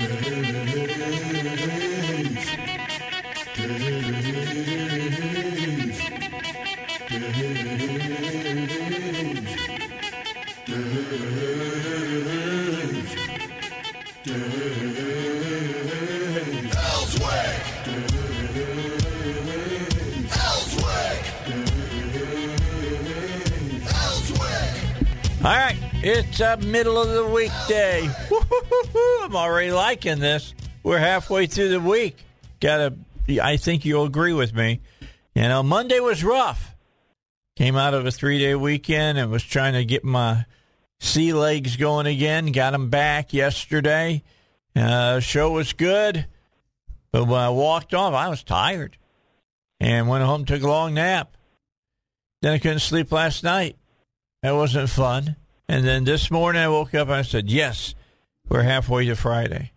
All right, it's a middle of the weekday. I'm already liking this. We're halfway through the week. Gotta, I think you'll agree with me. You know, Monday was rough. Came out of a three day weekend and was trying to get my sea legs going again. Got them back yesterday. Uh, show was good, but when I walked off, I was tired and went home, took a long nap. Then I couldn't sleep last night. That wasn't fun. And then this morning I woke up and I said, Yes, we're halfway to Friday.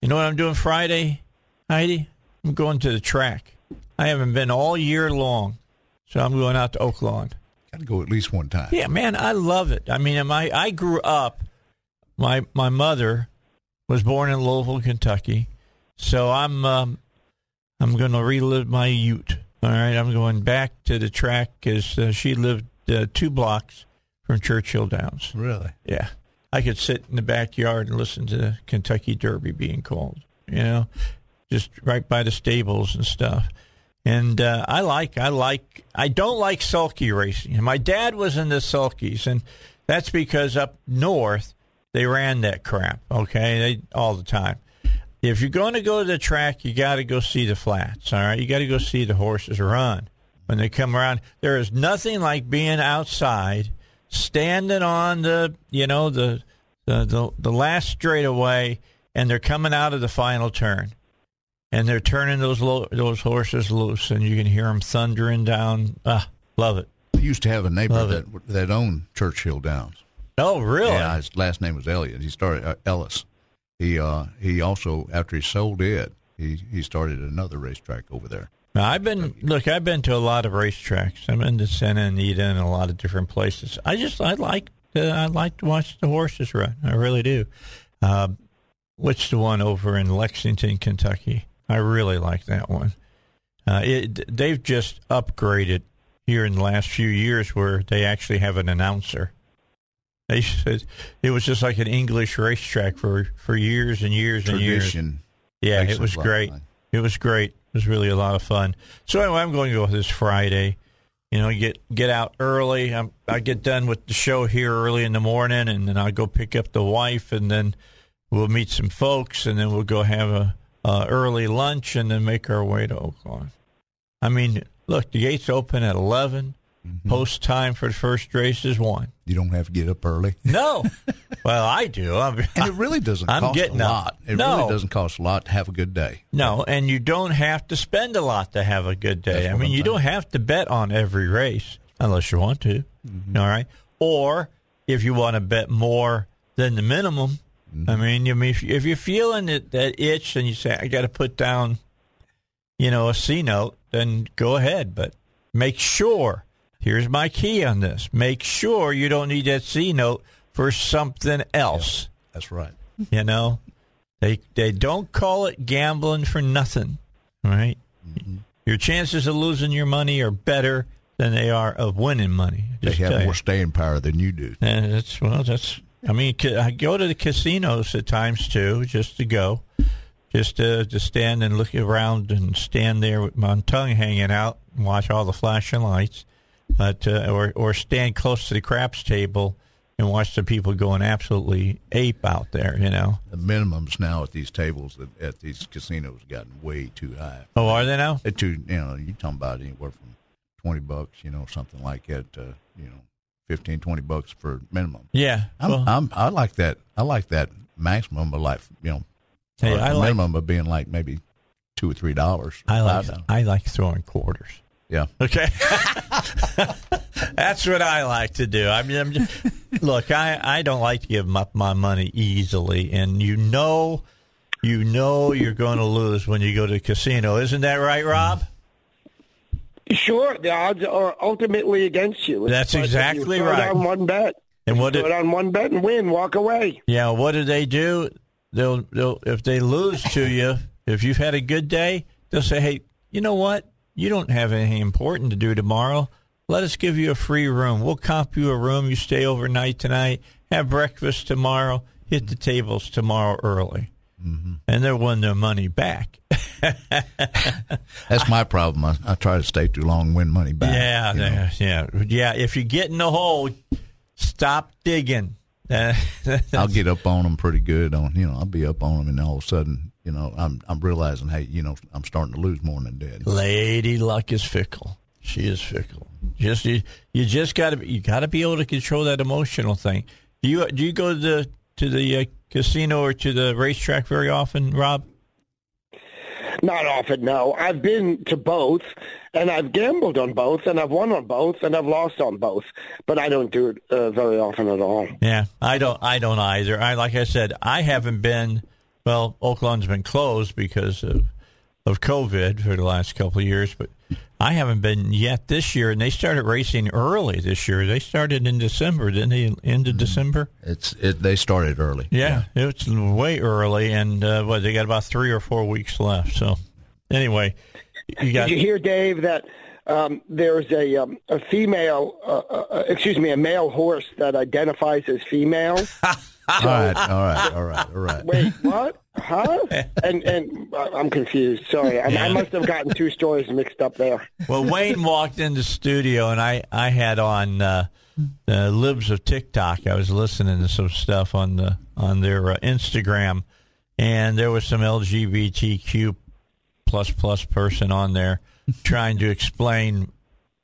You know what I'm doing Friday, Heidi? I'm going to the track. I haven't been all year long, so I'm going out to Oaklawn. Got to go at least one time. Yeah, man, I love it. I mean, my I grew up. My my mother was born in Louisville, Kentucky, so I'm um, I'm going to relive my Ute. All right, I'm going back to the track because uh, she lived uh, two blocks from Churchill Downs. Really? Yeah, I could sit in the backyard and listen to the Kentucky Derby being called. You know, just right by the stables and stuff. And uh, I like, I like, I don't like sulky racing. My dad was in the sulkies, and that's because up north they ran that crap. Okay, they all the time. If you're going to go to the track, you got to go see the flats. All right, you got to go see the horses run when they come around. There is nothing like being outside, standing on the, you know, the the the, the last straightaway, and they're coming out of the final turn and they're turning those lo- those horses loose, and you can hear them thundering down. Ah, love it. I used to have a neighbor Love that that owned Churchill Downs. Oh, really? Yeah, his last name was Elliot. He started uh, Ellis. He uh, he also after he sold it, he he started another racetrack over there. I've been look. I've been to a lot of racetracks. I've been to Santa Anita and a lot of different places. I just I like to, I like to watch the horses run. I really do. Uh, what's the one over in Lexington, Kentucky? I really like that one. Uh, it, they've just upgraded here in the last few years where they actually have an announcer. They said it was just like an English racetrack for, for years and years and years. Tradition. Yeah, it was a lot of great. fun. It was great. It was really a lot of fun. So anyway, I'm going to go this Friday. You know, get get out early. I'm, I get done with the show here early in the morning, and then I'll go pick up the wife, and then we'll meet some folks, and then we'll go have a, a early lunch, and then make our way to Oaklawn. I mean, look, the gates open at 11. Mm-hmm. Post time for the first race is one. You don't have to get up early, No, well, I do. I'm, and it really doesn't I'm cost getting a up. lot. It No. really doesn't cost a lot to have a good day. No, and you don't have to spend a lot to have a good day. That's I mean, I'm you don't have to bet on every race unless you want to. All right. Or if you want to bet more than the minimum, I mean, you mean if, if you're feeling that, that itch and you say, I got to put down, you know, a C note, then go ahead. But make sure, here's my key on this make sure you don't need that C note for something else. That's right. You know, they they don't call it gambling for nothing, right? Mm-hmm. Your chances of losing your money are better than they are of winning money. They have more staying power than you do. And that's well, that's. I mean, I go to the casinos at times too, just to go, just to to stand and look around and stand there with my tongue hanging out and watch all the flashing lights, but uh, or or stand close to the craps table and watch the people going absolutely ape out there. You know. The minimums now at these tables at, at these casinos have gotten way too high. Oh, are they now? They're you know, you're talking about anywhere from 20 bucks, you know, something like that, to, you know, 15, 20 bucks for minimum. Yeah. I'm, well, I'm, I like that. I like that maximum of like, you know, Hey, I a like- minimum of being like maybe two or three dollars. I like $5. I like throwing quarters. Yeah. Okay, that's what I like to do. I mean, I'm just, look, I I don't like to give up my money easily, and you know, you know, you're going to lose when you go to a casino, isn't that right, Rob? Sure, the odds are ultimately against you. That's But if you exactly right. On one bet. And what Throw did down one bet and win. Walk away. yeah? What do they do? they'll they'll if they lose to you, if you've had a good day, they'll say, "Hey, you know what? You don't have anything important to do tomorrow. Let us give you a free room. We'll comp you a room. You stay overnight tonight. Have breakfast tomorrow. Hit the tables tomorrow early." Mm-hmm. And they'll win their money back. That's my problem. I, I, try to stay too long, win money back. Yeah, yeah, yeah, yeah. If you get in the hole, stop digging. I'll get up on them pretty good. On you know, I'll be up on them, and all of a sudden, you know, I'm I'm realizing, hey, you know, I'm starting to lose more than dead. Lady Luck is fickle. She is fickle. Just you, you just got to you got to be able to control that emotional thing. Do you do you go to the to the uh, casino or to the racetrack very often, Rob? Not often, no. I've been to both, and I've gambled on both, and I've won on both, and I've lost on both. But I don't do it uh, very often at all. Yeah, I don't. I don't either. I like I said, I haven't been. Well, Oaklawn's been closed because of of COVID for the last couple of years, but I haven't been yet this year, and they started racing early this year. They started in December, didn't they? End of mm December. It's it. They started early. Yeah, yeah. it's way early, and uh, what they got about three or four weeks left. So, anyway, you got. Did you hear, Dave, that um, there's a um, a female, uh, uh, uh excuse me, a male horse that identifies as female? all right, all right, all right, all right. Wait, what? Huh? And and I'm confused. Sorry, I, yeah. I, must have gotten two stories mixed up there. Well, Wayne walked in the studio, and I I had on uh, the libs of TikTok. I was listening to some stuff on the on their uh, Instagram, and there was some LGBTQ plus plus person on there trying to explain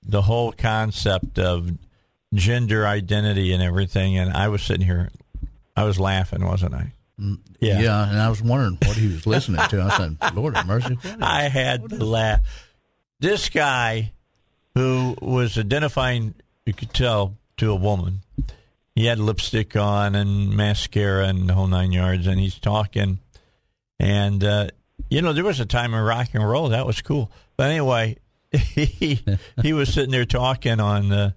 the whole concept of gender identity and everything. And I was sitting here I was laughing, wasn't I? Mm, yeah. Yeah, and I was wondering what he was listening to. I said, Lord have mercy. I had to laugh. This guy who was identifying, you could tell, to a woman. He had lipstick on and mascara and the whole nine yards, and he's talking. And, uh, you know, there was a time in rock and roll that was cool. But anyway, he he was sitting there talking on the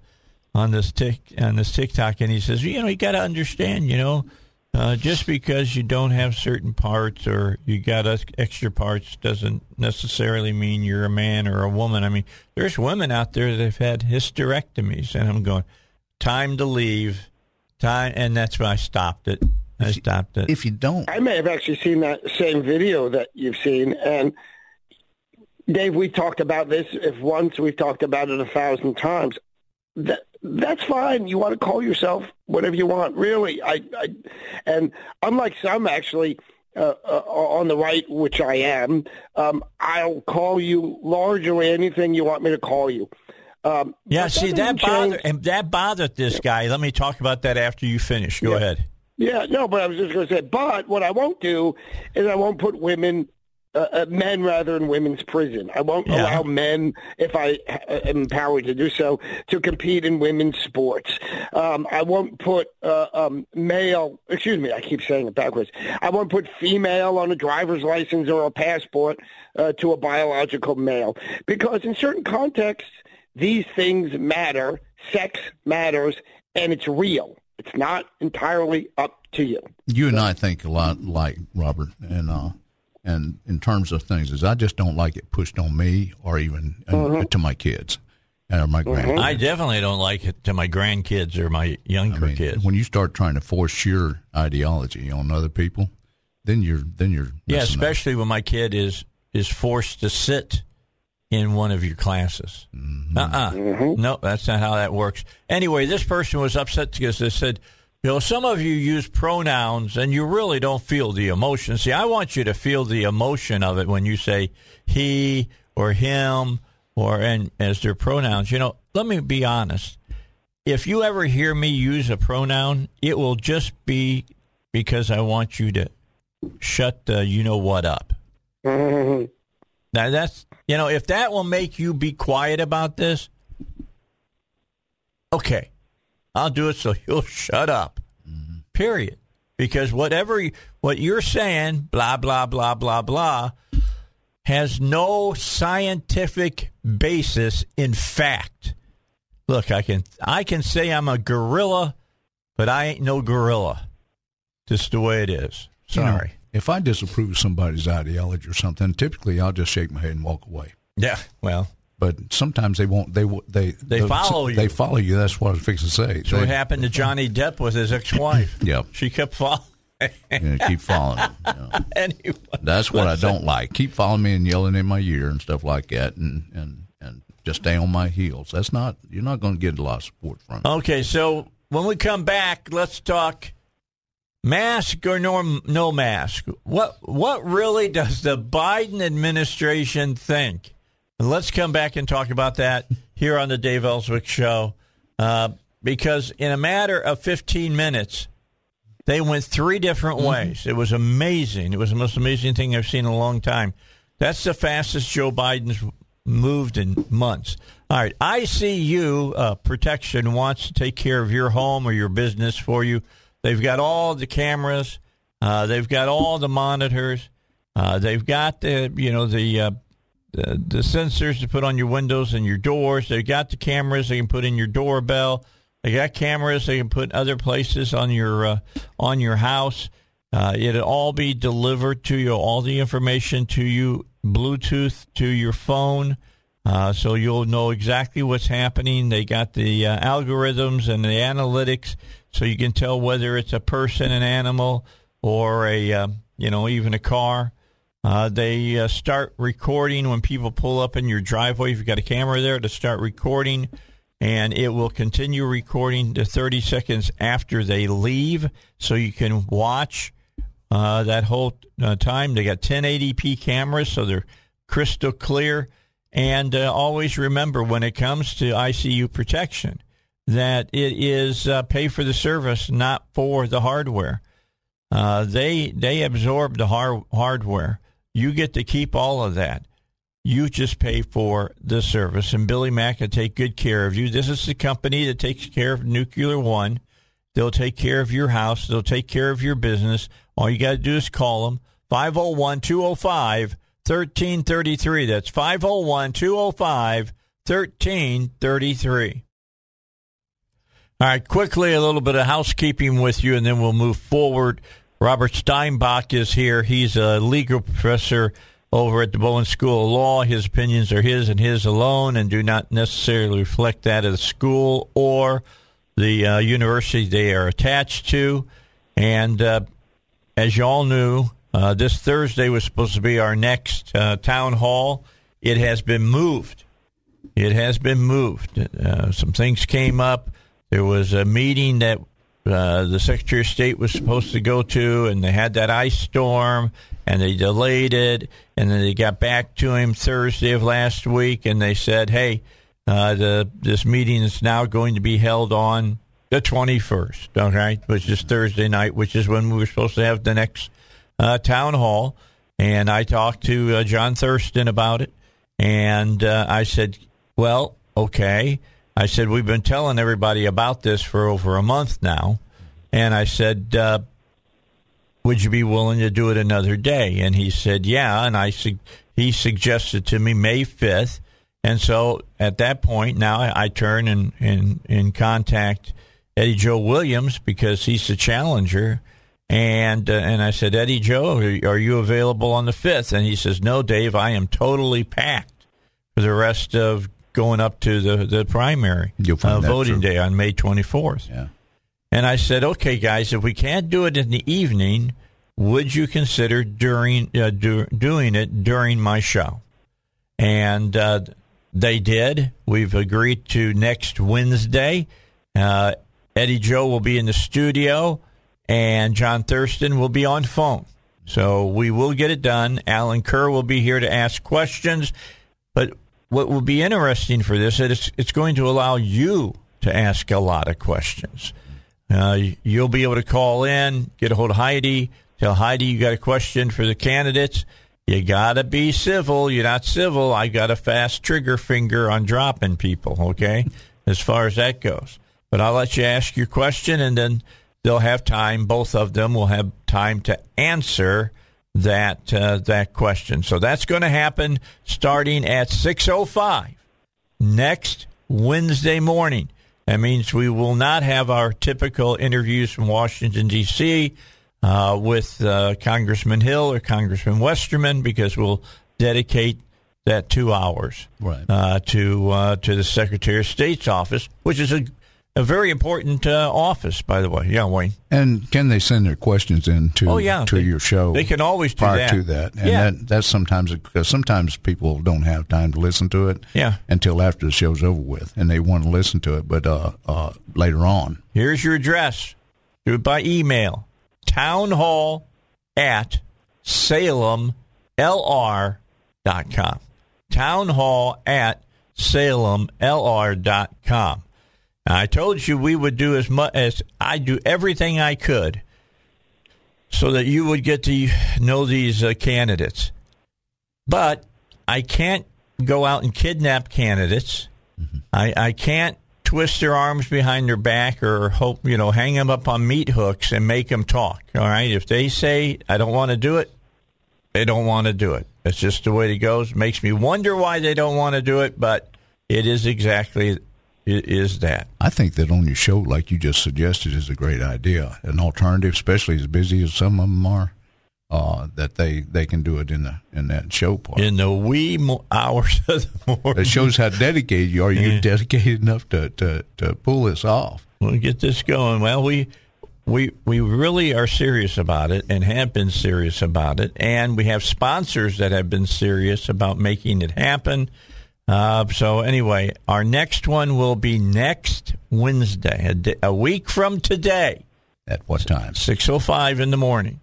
on this tick on this TikTok, and he says, you know, you got to understand, you know, uh, just because you don't have certain parts or you got extra parts doesn't necessarily mean you're a man or a woman. I mean, there's women out there that have had hysterectomies, and I'm going, time to leave, time, and that's why I stopped it. I stopped it. If you don't, I may have actually seen that same video that you've seen, and Dave, we talked about this. If once, we've talked about it a thousand times. That that's fine. You want to call yourself whatever you want, really. I, I and unlike some actually uh, uh, on the right, which I am, um, I'll call you largely anything you want me to call you. Um, yeah, see that bothered and that bothered this guy. Let me talk about that after you finish. Go yeah. ahead. Yeah, no, but I was just going to say, but what I won't do is I won't put women uh, uh, men rather in women's prison. I won't yeah. allow men, if I am empowered to do so, to compete in women's sports. Um, I won't put uh, um, male, excuse me, I keep saying it backwards. I won't put female on a driver's license or a passport uh, to a biological male because in certain contexts, these things matter. Sex matters, and it's real. It's not entirely up to you. You and I think a lot like Robert, and uh, and in terms of things is I just don't like it pushed on me or even mm-hmm. to my kids or my mm-hmm. I definitely don't like it to my grandkids or my younger I mean, kids. When you start trying to force your ideology on other people, then you're then you're yeah, especially up. when my kid is is forced to sit in one of your classes. Mm-hmm. Uh-uh. Mm-hmm. No, that's not how that works. Anyway, this person was upset because they said you know, some of you use pronouns and you really don't feel the emotion. See, I want you to feel the emotion of it when you say he or him or and as their pronouns. You know, let me be honest. If you ever hear me use a pronoun, it will just be because I want you to shut the you know what up. now that's you know, if that will make you be quiet about this, okay. I'll do it so you'll shut up. Mm-hmm. Period. Because whatever what you're saying, blah blah blah blah blah, has no scientific basis in fact. Look, I can I can say I'm a gorilla, but I ain't no gorilla. Just the way it is. Sorry. if I disapprove of somebody's ideology or something, typically I'll just shake my head and walk away. Yeah, well, but sometimes they won't. They they they the, follow you. They follow you. That's what I was fixing to say. So they, what happened to Johnny Depp with his ex-wife? yeah, she kept following. yeah, keep following. You know. anyway, that's what I don't like. Keep following me and yelling in my ear and stuff like that, and and and just stay on my heels. That's not. You're not going to get a lot of support from. Me. Okay, so when we come back, let's talk mask or no, no mask. What what really does the Biden administration think? And let's come back and talk about that here on the Dave Elswick Show. Uh, because in a matter of 15 minutes, they went three different mm-hmm. ways. It was amazing. It was the most amazing thing I've seen in a long time. That's the fastest Joe Biden's moved in months. All right, ICU uh, Protection wants to take care of your home or your business for you. They've got all the cameras. Uh, they've got all the monitors. Uh, they've got the you know the uh, the, the sensors to put on your windows and your doors. They've got the cameras they can put in your doorbell. They got cameras they can put other places on your uh, on your house. Uh, it'll all be delivered to you, all the information to you, Bluetooth to your phone, uh, so you'll know exactly what's happening. They got the uh, algorithms and the analytics, so you can tell whether it's a person, an animal, or a uh, you know even a car. Uh, they uh, start recording when people pull up in your driveway. If you've got a camera there to start recording, and it will continue recording to 30 seconds after they leave, so you can watch uh, that whole uh, time. They got 1080p cameras, so they're crystal clear. And uh, always remember when it comes to ICU protection that it is uh, pay for the service, not for the hardware. they they absorb the har- hardware. You get to keep all of that. You just pay for the service, and Billy Mack will take good care of you. This is the company that takes care of Nuclear One. They'll take care of your house. They'll take care of your business. All you got to do is call them 501 205 1333. That's 501 205 1333. All right, quickly, a little bit of housekeeping with you, and then we'll move forward. Robert Steinbuch is here. He's a legal professor over at the Bowen School of Law. His opinions are his and his alone and do not necessarily reflect that of the school or the uh, university they are attached to. And uh, as you all knew, uh, this Thursday was supposed to be our next uh, town hall. It has been moved. It has been moved. Uh, some things came up. There was a meeting that uh, the Secretary of State was supposed to go to, and they had that ice storm, and they delayed it, and then they got back to him Thursday of last week, and they said, "Hey, uh, the this meeting is now going to be held on the 21st, okay, which is Thursday night, which is when we were supposed to have the next uh, town hall." And I talked to uh, John Thurston about it, and uh, I said, "Well, okay." I said, We've been telling everybody about this for over a month now. And I said, uh, Would you be willing to do it another day? And he said, Yeah. And I su- he suggested to me May 5th. And so at that point, now I, I turn and, and contact Eddie Joe Williams because he's the challenger. And uh, and I said, Eddie Joe, are you available on the 5th? And he says, No, Dave, I am totally packed for the rest of going up to the the primary uh, voting day on May 24th. Yeah. And I said, okay, guys, if we can't do it in the evening, would you consider during uh, do, doing it during my show? And uh, they did. We've agreed to next Wednesday. Uh, Eddie Joe will be in the studio, and John Thurston will be on phone. So we will get it done. Allen Kerr will be here to ask questions. But what will be interesting for this is it's, it's going to allow you to ask a lot of questions. Uh, you'll be able to call in, get a hold of Heidi, tell Heidi you got a question for the candidates. You got to be civil. You're not civil. I got a fast trigger finger on dropping people, okay, as far as that goes. But I'll let you ask your question, and then they'll have time. Both of them will have time to answer that uh, that question. So that's going to happen starting at 6:05 next Wednesday morning. That means we will not have our typical interviews from Washington D.C. Uh, with uh, Congressman Hill or Congressman Westerman because we'll dedicate that two hours Right. uh, to uh, to the Secretary of State's office, which is a a very important uh, office, by the way. Yeah, Wayne. And can they send their questions in to Oh, yeah. to They- your show? they can always do prior that. to that, and Yeah. that that's sometimes because sometimes people don't have time to listen to it. Yeah. until after the show's over with, and they want to listen to it, but uh, uh, later on. Here's your address. Do it by email. Town hall at salemlr.com. Town hall at salemlr.com. I told you we would do as much as I do everything I could so that you would get to know these uh, candidates. But I can't go out and kidnap candidates. I, I can't twist their arms behind their back or hope you know hang them up on meat hooks and make them talk. All right, if they say I don't want to do it, they don't want to do it. That's just the way it goes. Makes me wonder why they don't want to do it, but it is exactly it is that. I think that on your show, like you just suggested, is a great idea. An alternative, especially as busy as some of them are, uh, that they, they can do it in the in that show part. In the wee mo- hours of the morning, It shows how dedicated you are. You're dedicated enough to, to, to pull this off. we'll get this going. Well, we we we really are serious about it and have been serious about it, and we have sponsors that have been serious about making it happen. Uh, so anyway, our next one will be next Wednesday, a, day, a week from today, At what time? six oh five in the morning.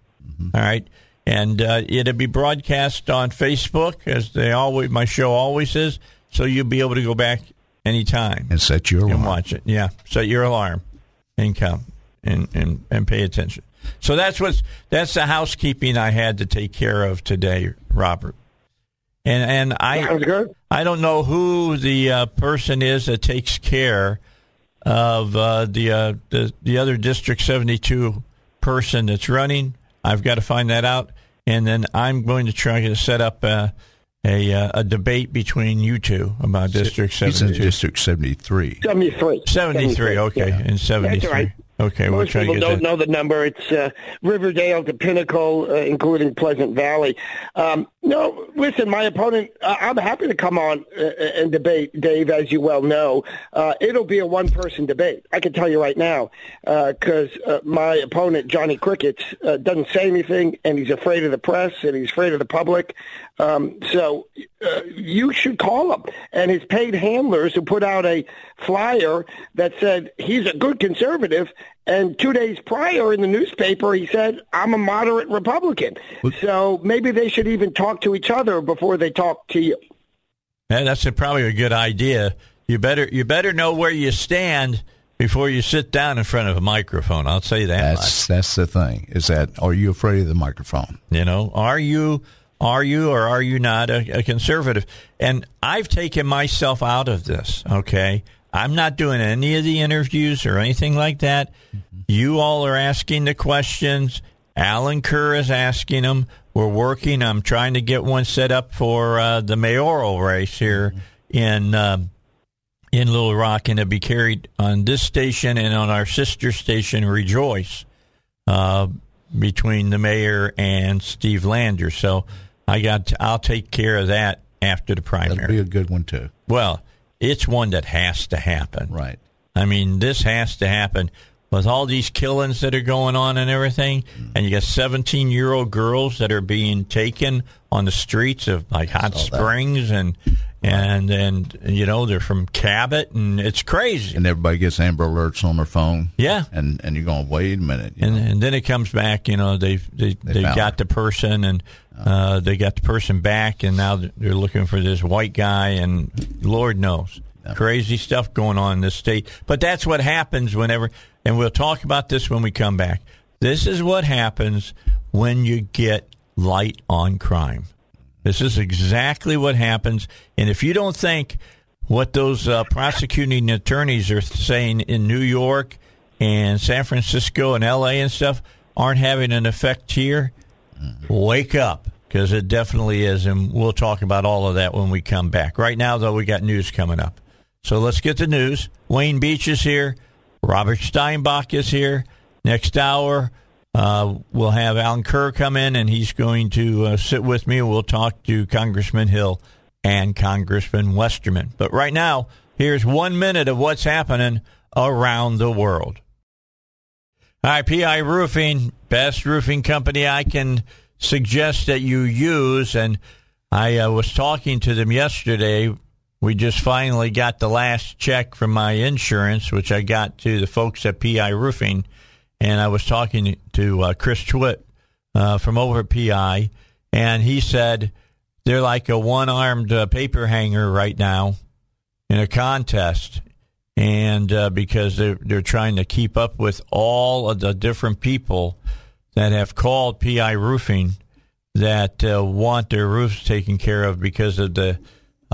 All right. And uh, it'll be broadcast on Facebook, as they always my show always is. So you'll be able to go back anytime And set your and watch it. Yeah, set your alarm and come and, and, and pay attention. So that's what's that's the housekeeping I had to take care of today, Robert. And and I Sounds good. I don't know who the uh, person is that takes care of uh, the, uh, the the other District seventy two person that's running. I've got to find that out, and then I'm going to try to set up a a, uh, a debate between you two about District He's in seventy two. District 73. 73. 73, okay, yeah. and 73. That's all right. Okay, we'll Most try to people get don't that. know the number. It's uh, Riverdale to Pinnacle, uh, including Pleasant Valley. Um, no, listen, my opponent, uh, I'm happy to come on uh, and debate, Dave, as you well know. Uh, it'll be a one-person debate. I can tell you right now, because uh, my opponent, Johnny Crickets, uh, doesn't say anything, and he's afraid of the press, and he's afraid of the public. Um, so uh, you should call him. And his paid handlers who put out a flyer that said he's a good conservative, and two days prior in the newspaper he said I'm a moderate Republican. So maybe they should even talk to each other before they talk to you. Yeah, that's a, probably a good idea. You better you better know where you stand before you sit down in front of a microphone. I'll say that. much. That's that's the thing. Is that are you afraid of the microphone? You know, are you are you or are you not a, a conservative? And I've taken myself out of this. Okay, I'm not doing any of the interviews or anything like that. You all are asking the questions. Allen Kerr is asking them. We're working. I'm trying to get one set up for uh, the mayoral race here in. Um, in Little Rock, and it'll be carried on this station and on our sister station, Rejoice, uh, between the mayor and Steve Landers. So I got, to, I'll take care of that after the primary. That'd be a good one too. Well, it's one that has to happen. Right. I mean, this has to happen with all these killings that are going on and everything. Mm. And you got 17 year old girls that are being taken on the streets of like Hot Saw that. Springs and, and, and, you know, they're from Cabot and it's crazy. And everybody gets Amber Alerts on their phone. Yeah. And and you're going, wait a minute. And, and then it comes back, you know, they they they, found got her. the person and uh, they got the person back, and now they're looking for this white guy, and Lord knows, crazy stuff going on in this state. But that's what happens whenever, and we'll talk about this when we come back. This is what happens when you get light on crime. This is exactly what happens, and if you don't think what those uh, prosecuting attorneys are saying in New York and San Francisco and L.A. and stuff aren't having an effect here, wake up because it definitely is, and we'll talk about all of that when we come back. Right now, though, we got news coming up, so let's get the news. Wayne Beech is here. Robert Steinbuch is here. Next hour, uh, we'll have Allen Kerr come in, and he's going to uh, sit with me. We'll talk to Congressman Hill and Congressman Westerman. But right now, here's one minute of what's happening around the world. All right, PI Roofing, best roofing company I can suggest that you use. And I uh, was talking to them yesterday. We just finally got the last check from my insurance, which I got to the folks at PI Roofing. And I was talking to uh, Chris Twit uh, from over at PI, and he said they're like a one armed uh, paper hanger right now in a contest and uh, because they're they're trying to keep up with all of the different people that have called PI Roofing that uh, want their roofs taken care of because of the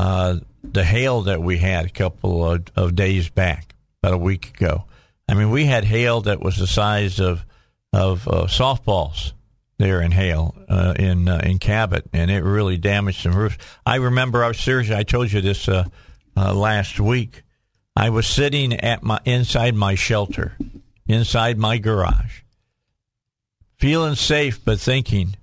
uh, the hail that we had a couple of, of, days back, about a week ago. I mean, we had hail that was the size of of uh, softballs there in hail uh, in uh, in Cabot, and it really damaged some roofs. I remember I was seriously. I told you this last week I was sitting at my inside my shelter, inside my garage, feeling safe, but thinking,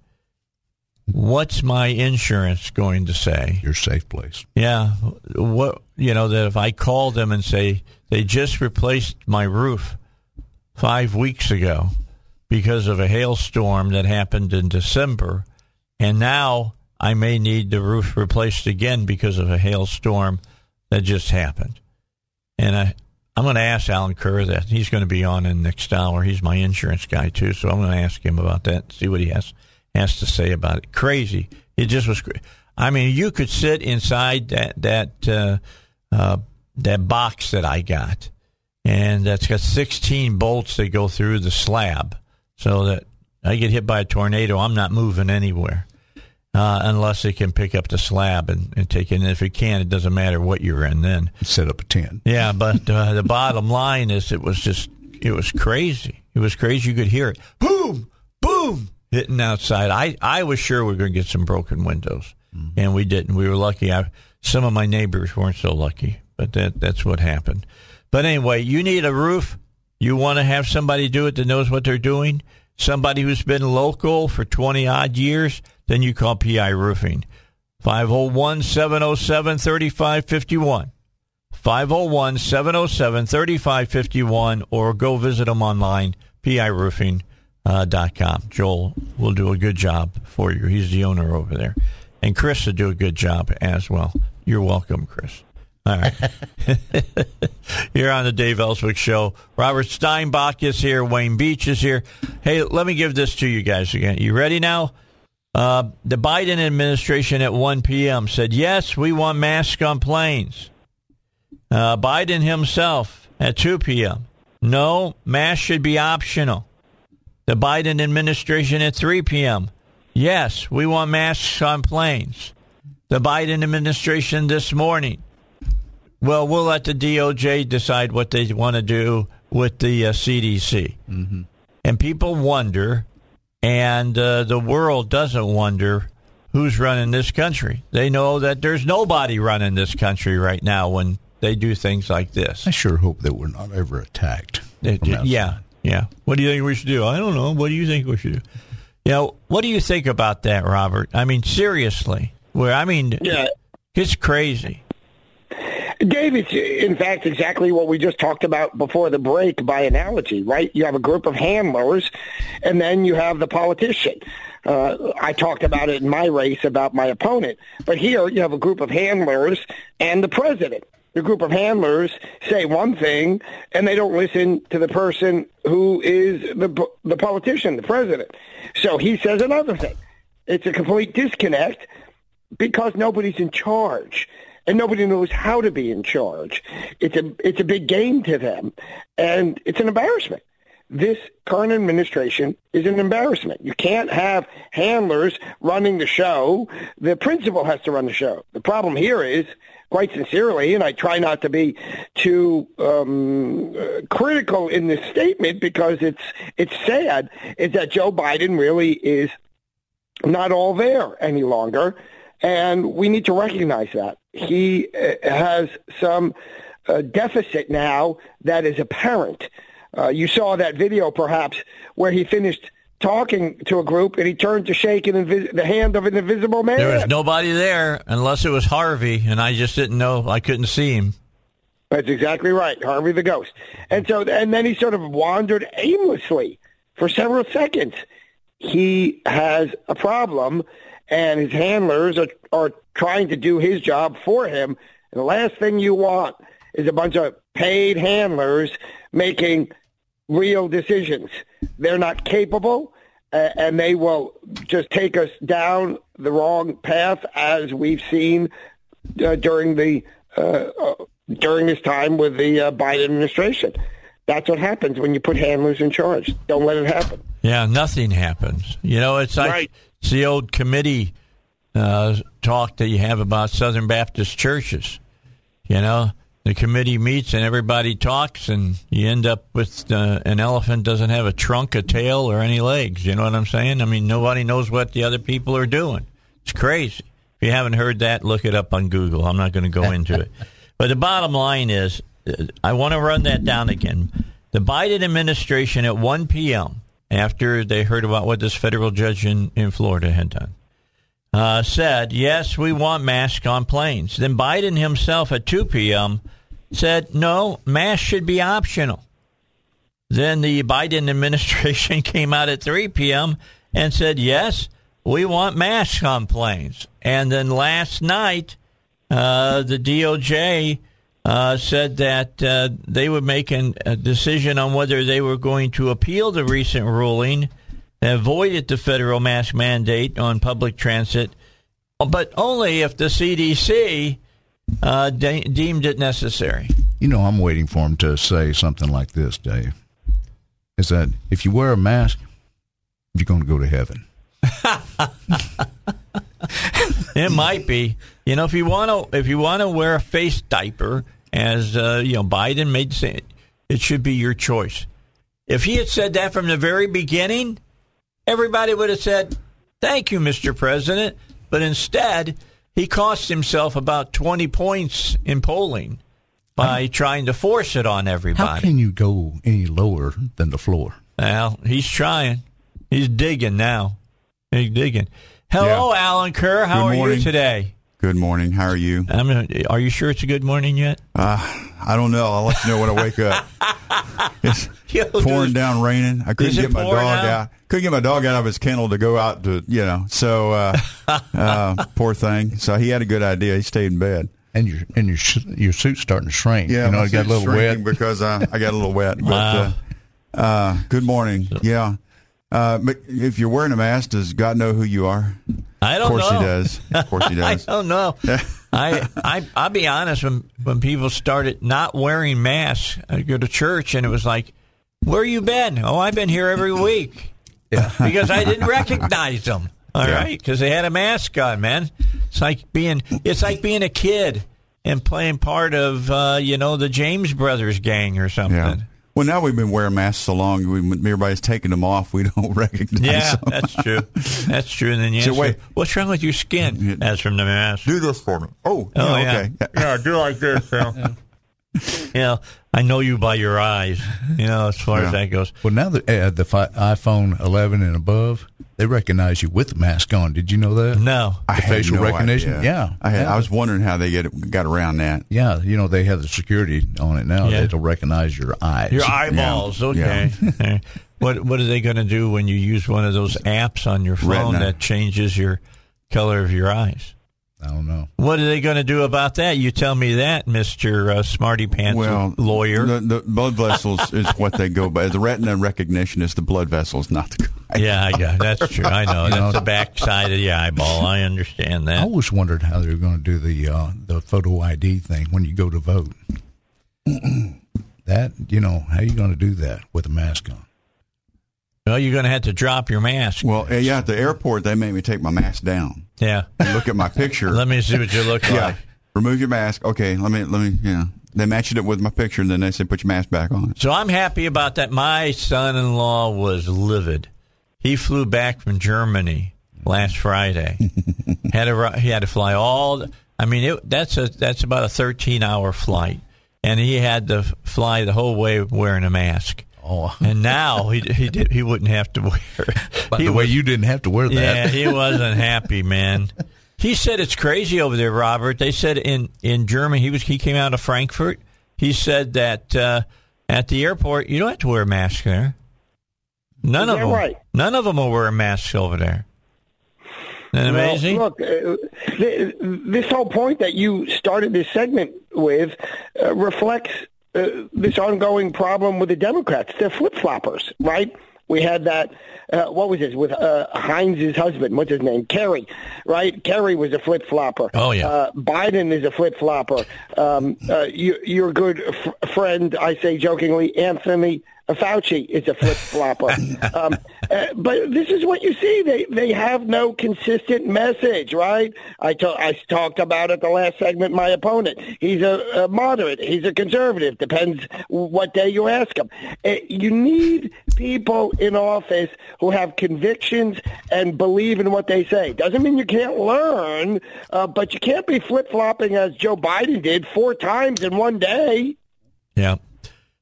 what's my insurance going to say? Your safe place. Yeah. What you know that if I call them and say they just replaced my roof five weeks ago because of a hailstorm that happened in December, and now I may need the roof replaced again because of a hailstorm that just happened. And I, I'm going to ask Allen Kerr that. He's going to be on in the next hour. He's my insurance guy, too. So I'm going to ask him about that, see what he has, has to say about it. Crazy. It just was I mean, you could sit inside that, that, uh, uh, that box that I got, and that's got 16 bolts that go through the slab so that I get hit by a tornado, I'm not moving anywhere uh, unless it can pick up the slab and, and take it. And if it can, it doesn't matter what you're in then. Set up a tent. Yeah, but uh, the bottom line is it was just, it was crazy. It was crazy. You could hear it. Boom, boom, hitting outside. I, I was sure we were going to get some broken windows, mm-hmm. and we didn't. We were lucky. I, some of my neighbors weren't so lucky, but that, that's what happened. But anyway, you need a roof. You want to have somebody do it that knows what they're doing, somebody who's been local for 20 odd years then you call PI Roofing. 501 707 3551. 501 707 3551 or go visit them online, piroofing.com. Uh, Joel will do a good job for you. He's the owner over there. And Chris will do a good job as well. You're welcome, Chris. All right. You're on the Dave Elswick Show. Robert Steinbuch is here. Wayne Beech is here. Hey, let me give this to you guys again. You ready now? Uh, the Biden administration at 1 p.m. said, yes, we want masks on planes. Uh, Biden himself at 2 p.m. No, masks should be optional. The Biden administration at 3 p.m. Yes, we want masks on planes. The Biden administration this morning. Well, we'll let the DOJ decide what they want to do with the uh, CDC. Mm-hmm. And people wonder and uh, the world doesn't wonder who's running this country. They know that there's nobody running this country right now when they do things like this. I sure hope that we're not ever attacked. It, yeah, yeah. What do you think we should do? I don't know. What do you think we should do? You know, what do you think about that, Robert? I mean, seriously. Where I mean, yeah. it's crazy. Dave, it's in fact exactly what we just talked about before the break by analogy, right? You have a group of handlers, and then you have the politician. Uh, I talked about it in my race about my opponent, but here you have a group of handlers and the president. The group of handlers say one thing, and they don't listen to the person who is the the politician, the president. So he says another thing. It's a complete disconnect because nobody's in charge and nobody knows how to be in charge. It's a it's a big game to them, and it's an embarrassment. This current administration is an embarrassment. You can't have handlers running the show. The principal has to run the show. The problem here is, quite sincerely, and I try not to be too um, critical in this statement because it's it's sad, is that Joe Biden really is not all there any longer. And we need to recognize that. He uh, has some uh, deficit now that is apparent. Uh, you saw that video, perhaps, where he finished talking to a group, and he turned to shake an invis- the hand of an invisible man. There was nobody there unless it was Harvey, and I just didn't know. I couldn't see him. That's exactly right, Harvey the Ghost. And so, and then he sort of wandered aimlessly for several seconds. He has a problem, and his handlers are, are trying to do his job for him. And the last thing you want is a bunch of paid handlers making real decisions. They're not capable, uh, and they will just take us down the wrong path, as we've seen uh, during the uh, uh during this time with the uh, Biden administration. That's what happens when you put handlers in charge. Don't let it happen. Yeah, nothing happens. You know, it's like Right. it's the old committee uh, talk that you have about Southern Baptist churches. You know, the committee meets and everybody talks, and you end up with uh, an elephant doesn't have a trunk, a tail, or any legs. You know what I'm saying? I mean, nobody knows what the other people are doing. It's crazy. If you haven't heard that, look it up on Google. I'm not going to go into it. But the bottom line is, uh, I want to run that down again. The Biden administration at 1 p.m., after they heard about what this federal judge in, in Florida had done, uh, said, yes, we want masks on planes. Then Biden himself at 2 p.m. said, no, masks should be optional. Then the Biden administration came out at 3 p.m. and said, yes, we want masks on planes. And then last night, uh, the DOJ uh, said that uh, they would make an, a decision on whether they were going to appeal the recent ruling that avoided the federal mask mandate on public transit, but only if the CDC uh, de- deemed it necessary. You know, I'm waiting for him to say something like this, Dave. Is that if you wear a mask, you're going to go to heaven. It might be. You know, if you want to, if you want to wear a face diaper, as uh, you know, Biden made say, it should be your choice. If he had said that from the very beginning, everybody would have said, "Thank you, Mr. President." But instead, he cost himself about twenty points in polling by trying to force it on everybody. How everybody. can you go any lower than the floor? well, he's trying. He's digging now. He's digging. Hello, Allen Kerr. How Good are you today? Good morning. How are you? I'm, are you sure it's a good morning yet? Uh, I don't know. I'll let you know when I wake up. It's You'll pouring this- down, raining. I couldn't get my dog out? out. Couldn't get my dog out of his kennel to go out to, you know. So, uh, uh, poor thing. So he had a good idea. He stayed in bed. And your and your sh- your suit's starting to shrink. Yeah, you know, my it got a little wet. because uh, I got a little wet. But Wow. uh, uh, good morning. Yeah. Uh, but if you're wearing a mask, does God know who you are? I Of don't course know. he does. Of course he does. I don't know. I, I, I'll be honest. When when people started not wearing masks, I go to church and it was like, "Where you been?" Oh, I've been here every week. Yeah. because I didn't recognize them. All right, Yeah. because they had a mask on. Man, it's like being it's like being a kid and playing part of uh, you know the James Brothers gang or something. Yeah. Well, now we've been wearing masks so long, we, everybody's taking them off. We don't recognize Yeah, them. that's true. That's true. And then you So answer, wait. what's wrong with your skin? That's from the mask. Do this for me. Oh, Oh, yeah, yeah. okay. Yeah, do like this, Phil. you know, I know you by your eyes, you know, as far as that goes. Well, now that uh, the fi- iPhone 11 and above, they recognize you with the mask on. Did you know that? No. I The had facial no recognition? idea. Yeah. I, had, Yeah. I was wondering how they get got around that. Yeah, you know they have the security on it now. Yeah. It'll recognize your eyes. Your eyeballs, Yeah. okay. Okay. what what are they going to do when you use one of those apps on your phone Retina. that changes your color of your eyes? I don't know. What are they going to do about that? You tell me that, Mister uh, Smarty Pants Well, lawyer. The, the blood vessels is what they go by. The retina recognition is the blood vessels, not the. eye. yeah, I got that's true. I know that's the back side of the eyeball. I understand that. I always wondered how they were going to do the uh, the photo ID thing when you go to vote. that you know how are you going to do that with a mask on? Well, you're going to have to drop your mask. Well, uh, yeah, at the airport they made me take my mask down. Yeah. And look at my picture. Let me see what you look yeah, like. remove your mask. Okay, let me let me. Yeah, they matched it with my picture, and then they said put your mask back on. So I'm happy about that. My son-in-law was livid. He flew back from Germany last Friday. had ri- he had to fly all. I mean, it, that's a that's about a 13 hour flight, and he had to fly the whole way wearing a mask. Oh. and now he he did, he wouldn't have to wear. it. By He the way, was- you didn't have to wear that. yeah, he wasn't happy, man. He said it's crazy over there, Robert. They said in in Germany he was he came out of Frankfurt. He said that uh, at the airport you don't have to wear a mask there. None Is of them. right? None of them will wear masks over there. Isn't that Well, amazing? look, uh, th- this whole point that you started this segment with uh, reflects uh, this ongoing problem with the Democrats. They're flip floppers, right? We had that. Uh, what was this with uh, Heinz's husband? What's his name? Kerry, right? Kerry was a flip flopper. Oh, yeah. Uh, Biden is a flip flopper. Um, uh, you, your good f- friend, I say jokingly, Anthony Fauci is a flip flopper. um, uh, but this is what you see. They they have no consistent message, right? I to- I talked about it the last segment. My opponent, he's a, a moderate, he's a conservative. Depends what day you ask him. Uh, you need people in office who have convictions and believe in what they say. Doesn't mean you can't learn, uh, but you can't be flip flopping as Joe Biden did four times in one day. Yeah.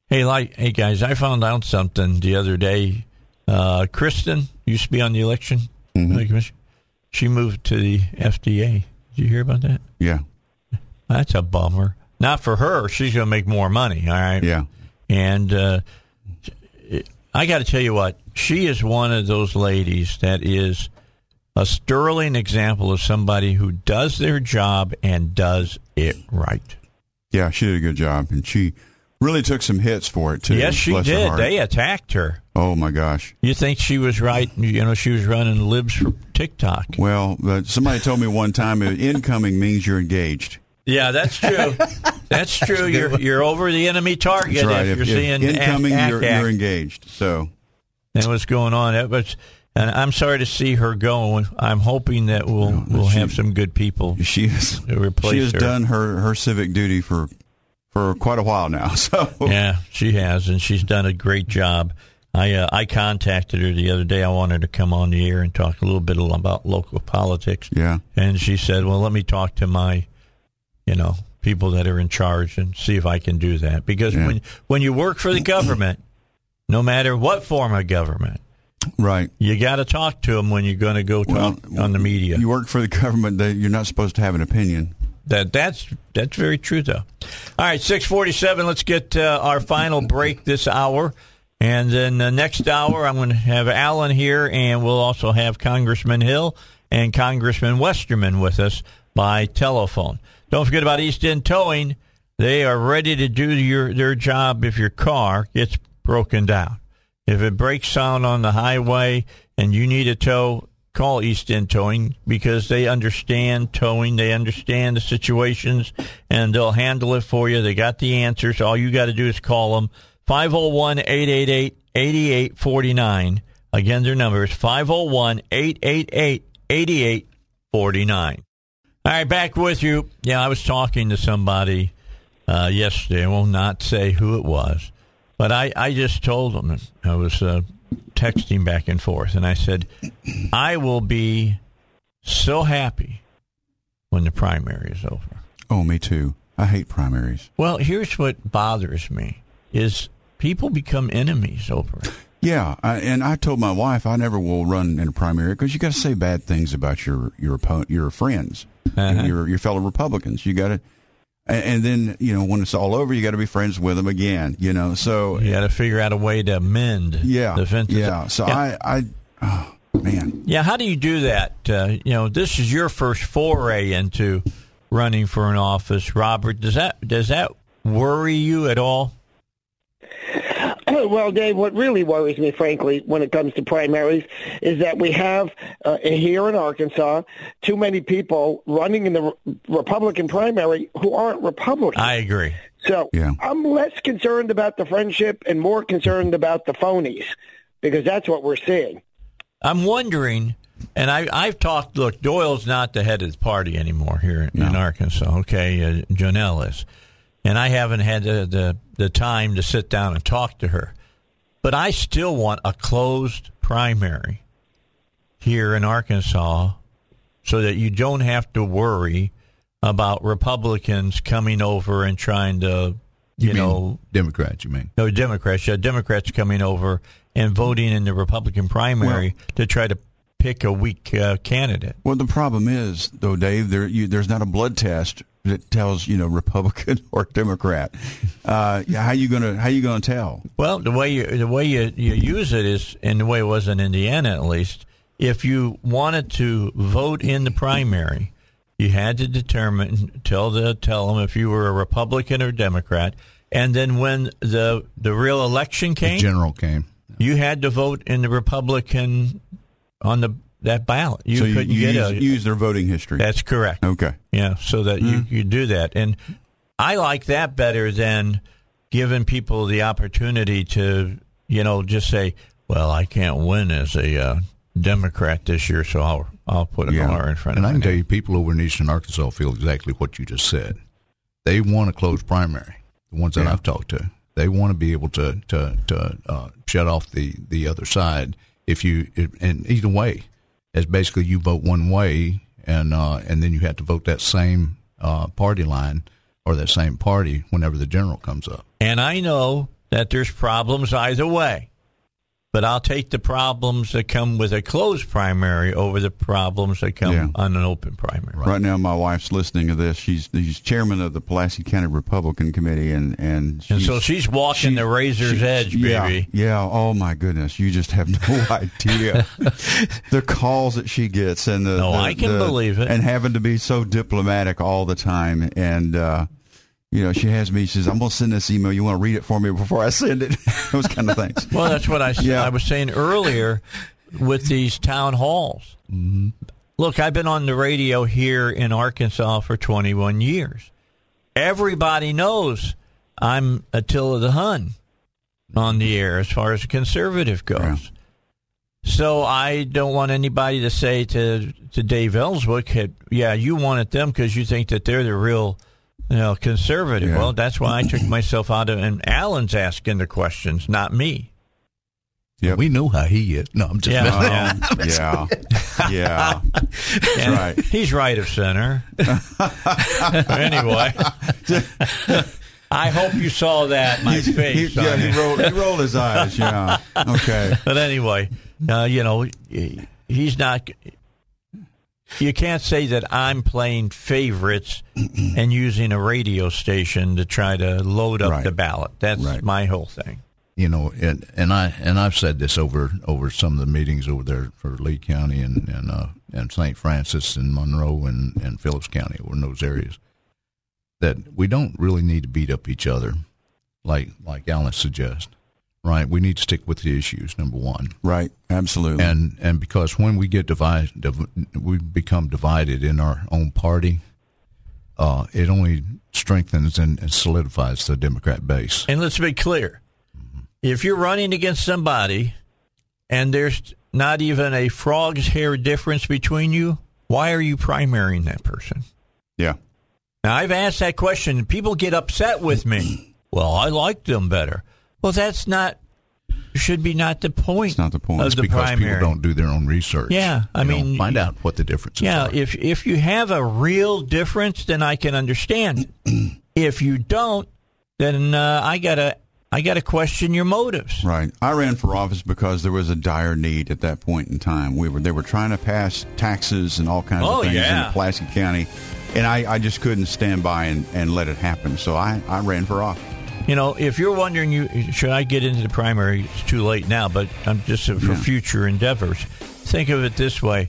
Hey, like, hey guys, I found out something the other day. Uh, Kristen used to be on the election Mm-hmm. commission. She moved to the FDA. Did you hear about that? Yeah. That's a bummer. Not for her. She's going to make more money. All right. Yeah. And uh, I got to tell you what, she is one of those ladies that is a sterling example of somebody who does their job and does it right. Yeah, she did a good job, and she really took some hits for it too. yes, she did. They attacked her. Oh my gosh. You think she was right? You know, she was running libs for TikTok. Well, but somebody told me one time uh, incoming means you're engaged. Yeah, that's true. that's true. You're you're over the enemy target right. if, you're seeing incoming, act, you're, act, you're engaged. So and what's going on. That was, and I'm sorry to see her go. I'm hoping that we'll we'll she- have some good people. she replace she has her. done her, her civic duty for for quite a while now. So Yeah, she has, and she's done a great job. I uh, I contacted her the other day. I wanted to come on the air and talk a little bit about local politics. yeah, And she said, "Well, let me talk to my, you know, people that are in charge and see if I can do that." Because Yeah. when when you work for the government, no matter what form of government, right. you got to talk to them when you're going to go talk on the media. You work for the government. That you're not supposed to have an opinion. That that's that's very true, though. All right, six forty-seven. Let's get uh, our final break this hour, and then the next hour, I'm going to have Alan here, and we'll also have Congressman Hill and Congressman Westerman with us by telephone. Don't forget about East End Towing. They are ready to do your their job if your car gets broken down. If it breaks down on the highway and you need a tow, call East End Towing because they understand towing. They understand the situations and they'll handle it for you. They got the answers. All you got to do is call them 501 888 8849. Again, their number is 501 888 8849. All right, back with you. Yeah, I was talking to somebody uh, yesterday. I will not say who it was, but I, I just told them I was uh, texting back and forth, and I said, I will be so happy when the primary is over. Oh, me too. I hate primaries. Well, here's what bothers me is people become enemies over it. Yeah, I, and I told my wife I never will run in a primary because you got to say bad things about your your opponent, your friends, Uh-huh. your your fellow Republicans. You got to, and, and then you know when it's all over, you got to be friends with them again. You know, so You got to figure out a way to mend yeah, the fences. yeah. So I, I, oh, man, Yeah, how do you do that? Uh, you know, this is your first foray into running for an office, Robert. Does that does that worry you at all? Well, Dave, what really worries me, frankly, when it comes to primaries, is that we have uh, here in Arkansas too many people running in the Re- Republican primary who aren't Republicans. I agree. so Yeah. I'm less concerned about the friendship and more concerned about the phonies because that's what we're seeing. I'm wondering, and I, I've talked. Look, Doyle's not the head of the party anymore here in, in Arkansas. Okay, uh, Jonelle is, and I haven't had the, the the time to sit down and talk to her. But I still want a closed primary here in Arkansas, so that you don't have to worry about Republicans coming over and trying to you, You know, Democrats, you mean? no Democrats, yeah, Democrats coming over and voting in the Republican primary to try to pick a weak uh, candidate. Well, the problem is, though, Dave, there you, there's not a blood test that tells you know Republican or Democrat. Uh, how you gonna how you gonna tell? Well, the way you the way you, you use it is, and the way it was in Indiana at least, if you wanted to vote in the primary, you had to determine tell the tell them if you were a Republican or Democrat, and then when the the real election The came, general came. you had to vote in the Republican on the that ballot. You so couldn't you get use, a. use their voting history. that's correct. okay. Yeah, so that you, you do that. And I like that better than giving people the opportunity to, you know, just say, well, I can't win as a uh, Democrat this year, so I'll I'll put an Yeah. R in front And of I can tell you, people over in Eastern Arkansas feel exactly what you just said. They want a closed primary. The ones that Yeah. I've talked to, they want to be able to to to uh, shut off the the other side. If you and either way, as basically you vote one way, and uh, and then you have to vote that same uh, party line or that same party whenever the general comes up. And I know that there's problems either way. But I'll take the problems that come with a closed primary over the problems that come Yeah. on an open primary. Right now, my wife's listening to this. She's she's chairman of the Pulaski County Republican Committee, and and, And so she's walking she- the razor's she- edge, yeah, baby. Yeah. Oh my goodness, you just have no idea the calls that she gets, and the No, the- I can the- believe it. and having to be so diplomatic all the time, and. uh you know, she has me. She says, "I'm gonna send this email. You want to read it for me before I send it?" Those kind of things. Well, that's what I Yeah. I was saying earlier with these town halls. Mm-hmm. Look, I've been on the radio here in Arkansas for 21 years. Everybody knows I'm Attila the Hun on the air as far as conservative goes. Yeah. So I don't want anybody to say to to Dave Elswick, that, "Yeah, you wanted them because you think that they're the real." You know, conservative. Yeah. Well, that's why I took myself out of, and Alan's asking the questions, not me. Yep. We know how he is. No, I'm just Yeah. Um, yeah, yeah. And right. He's right of center. anyway, I hope you saw that my He- face. he- yeah, he rolled, he rolled his eyes. Yeah. Okay. But anyway, uh, you know, he- he's not. You can't say that I'm playing favorites and using a radio station to try to load up Right. the ballot. That's Right. my whole thing. you know, and and I and I've said this over over some of the meetings over there for Lee County and and uh, and St. Francis and Monroe and and Phillips County or in those areas that we don't really need to beat up each other like like Alan suggests. Right, we need to stick with the issues. Number one, Right. Absolutely. and and because when we get divided, div- we become divided in our own party. Uh, it only strengthens and, and solidifies the Democrat base. And let's be clear if you're running against somebody and there's not even a frog's hair difference between you, why are you primarying that person? yeah. Now, I've asked that question. People get upset with me. Well, I like them better. Well, that's not, should be not the point. It's not the point. Of It's the because primary. people don't do their own research. Yeah, I They mean, find out what the differences Yeah, are. if if you have a real difference, then I can understand. it. if you don't, then uh, I gotta I gotta question your motives. Right. I ran for office because there was a dire need at that point in time. We were they were trying to pass taxes and all kinds Oh, of things yeah. in Pulaski County, and I, I just couldn't stand by and, and let it happen. So I, I ran for office. You know, if you're wondering, you should I get into the primary? It's too late now, but I'm just for Yeah. future endeavors. Think of it this way: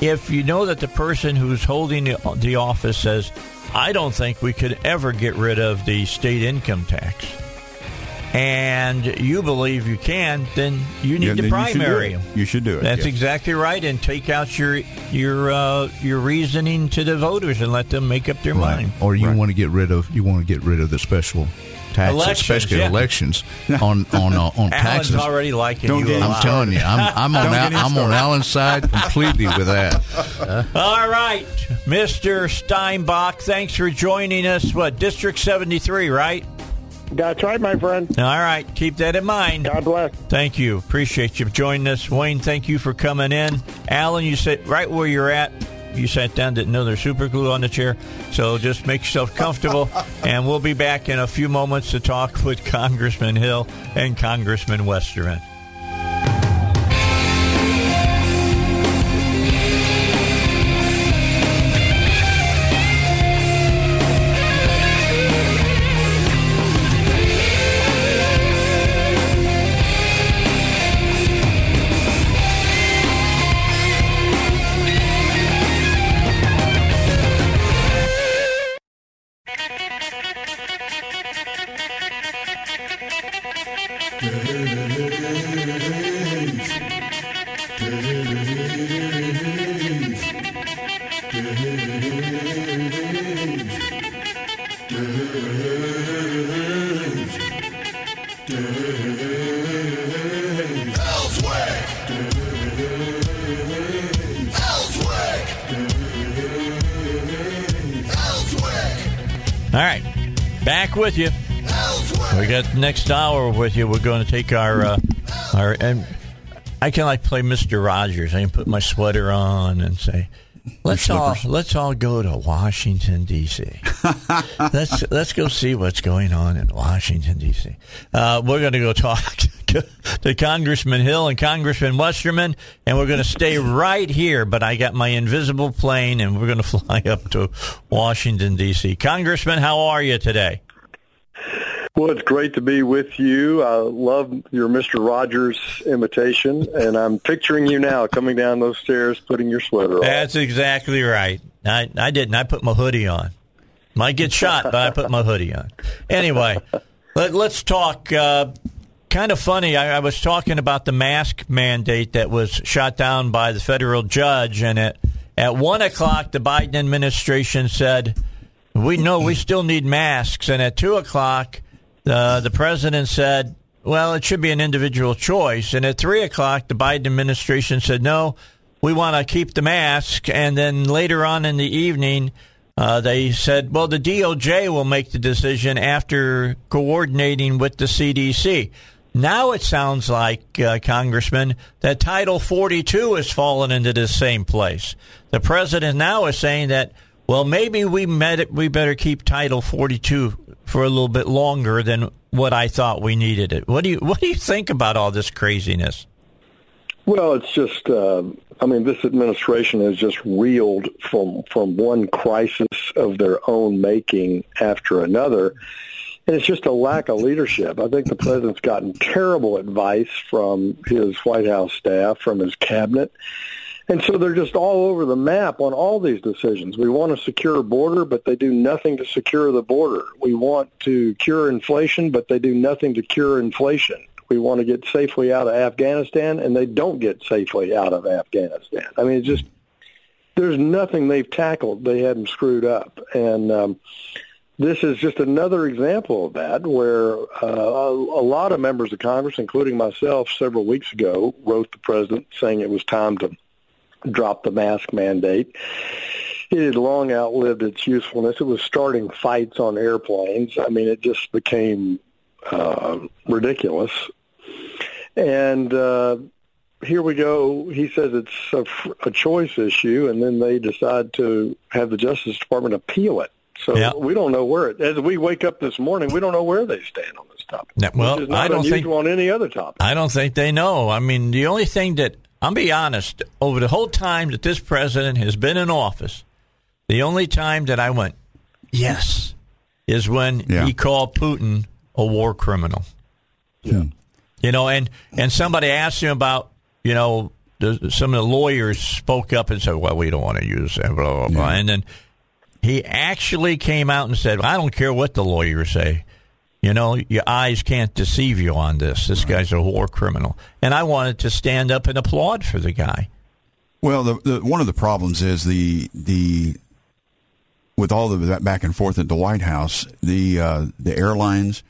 if you know that the person who's holding the, the office says, "I don't think we could ever get rid of the state income tax," and you believe you can, then you need Yeah, to then you should primary him. You should do it. That's yes. exactly right, and take out your your uh, your reasoning to the voters and let them make up their right. mind. Or you Right. want to get rid of you want to get rid of the special taxes, Elections, especially yeah. elections on on uh, on Alan's taxes. already liking Don't you. get a him lot. I'm telling you, I'm I'm on Al, I'm on. Alan's side completely with that. All right, Mr. Steinbuch, thanks for joining us. What, District 73, right? That's right, my friend. All right, keep that in mind. God bless. Thank you. Appreciate you joining us. Wayne, thank you for coming in. Alan, you sit right where you're at. You sat down, didn't know there's super glue on the chair. So just make yourself comfortable, and we'll be back in a few moments to talk with Congressman Hill and Congressman Westerman. All right, back with you. We got the next hour with you. We're going to take our uh, our and I can like play Mister Rogers. I can put my sweater on and say, "Let's all let's all go to Washington D.C. let's let's go see what's going on in Washington D.C." Uh, we're going to go talk to Congressman Hill and Congressman Westerman, and we're going to stay right here. But I got my invisible plane, and we're going to fly up to Washington D.C. Congressman, how are you today? Well, it's great to be with you. I love your Mr. Rogers imitation, and I'm picturing you now coming down those stairs, putting your sweater on. That's exactly right. I, I didn't. I put my hoodie on. Might get shot, but I put my hoodie on. Anyway, let, us talk. Uh, kind of funny. I, I, was talking about the mask mandate that was shot down by the federal judge, and at at one o'clock, the Biden administration said, "We know we still need masks," and at two o'clock uh, the president said, well, it should be an individual choice. And at 3 o'clock, the Biden administration said, no, we want to keep the mask. And then later on in the evening, uh, they said, well, the DOJ will make the decision after coordinating with the CDC. Now it sounds like, uh, Congressman, that Title 42 has fallen into the same place. The president now is saying that, well, maybe we met it, we better keep Title 42 for a little bit longer than what I thought we needed it. What do you What do you think about all this craziness? Well, it's just. Uh, I mean, this administration has just reeled from from one crisis of their own making after another. And it's just a lack of leadership. I think the president's gotten terrible advice from his White House staff, from his cabinet. And so they're just all over the map on all these decisions. We want a secure border, but they do nothing to secure the border. We want to cure inflation, but they do nothing to cure inflation. We want to get safely out of Afghanistan, and they don't get safely out of Afghanistan. I mean, it's just there's nothing they've tackled they hadn't screwed up, and um, this is just another example of that, where uh, a, lot of members of Congress, including myself, several weeks ago, wrote the president saying it was time to drop the mask mandate. It had long outlived its usefulness. It was starting fights on airplanes. I mean, it just became uh, ridiculous. And uh, here we go. He says it's a, a choice issue, and then they decide to have the Justice Department appeal it. So yeah. we don't know where it. As we wake up this morning, we don't know where they stand on this topic. well, I don't think on any other topic. I don't think they know. I mean, the only thing that I'll be honest, over the whole time that this president has been in office, the only time that I went, yes, is when yeah. he called Putin a war criminal. Yeah. Hmm. You know, and, and somebody asked him about, you know, the, some of the lawyers spoke up and said, well, we don't want to use that, blah, blah, blah. Yeah. And then he actually came out and said, I don't care what the lawyers say. You know, your eyes can't deceive you on this. This guy's a war criminal. And I wanted to stand up and applaud for the guy. Well, the, the, one of the problems is the the with all of that back and forth at the White House, the uh, the airlines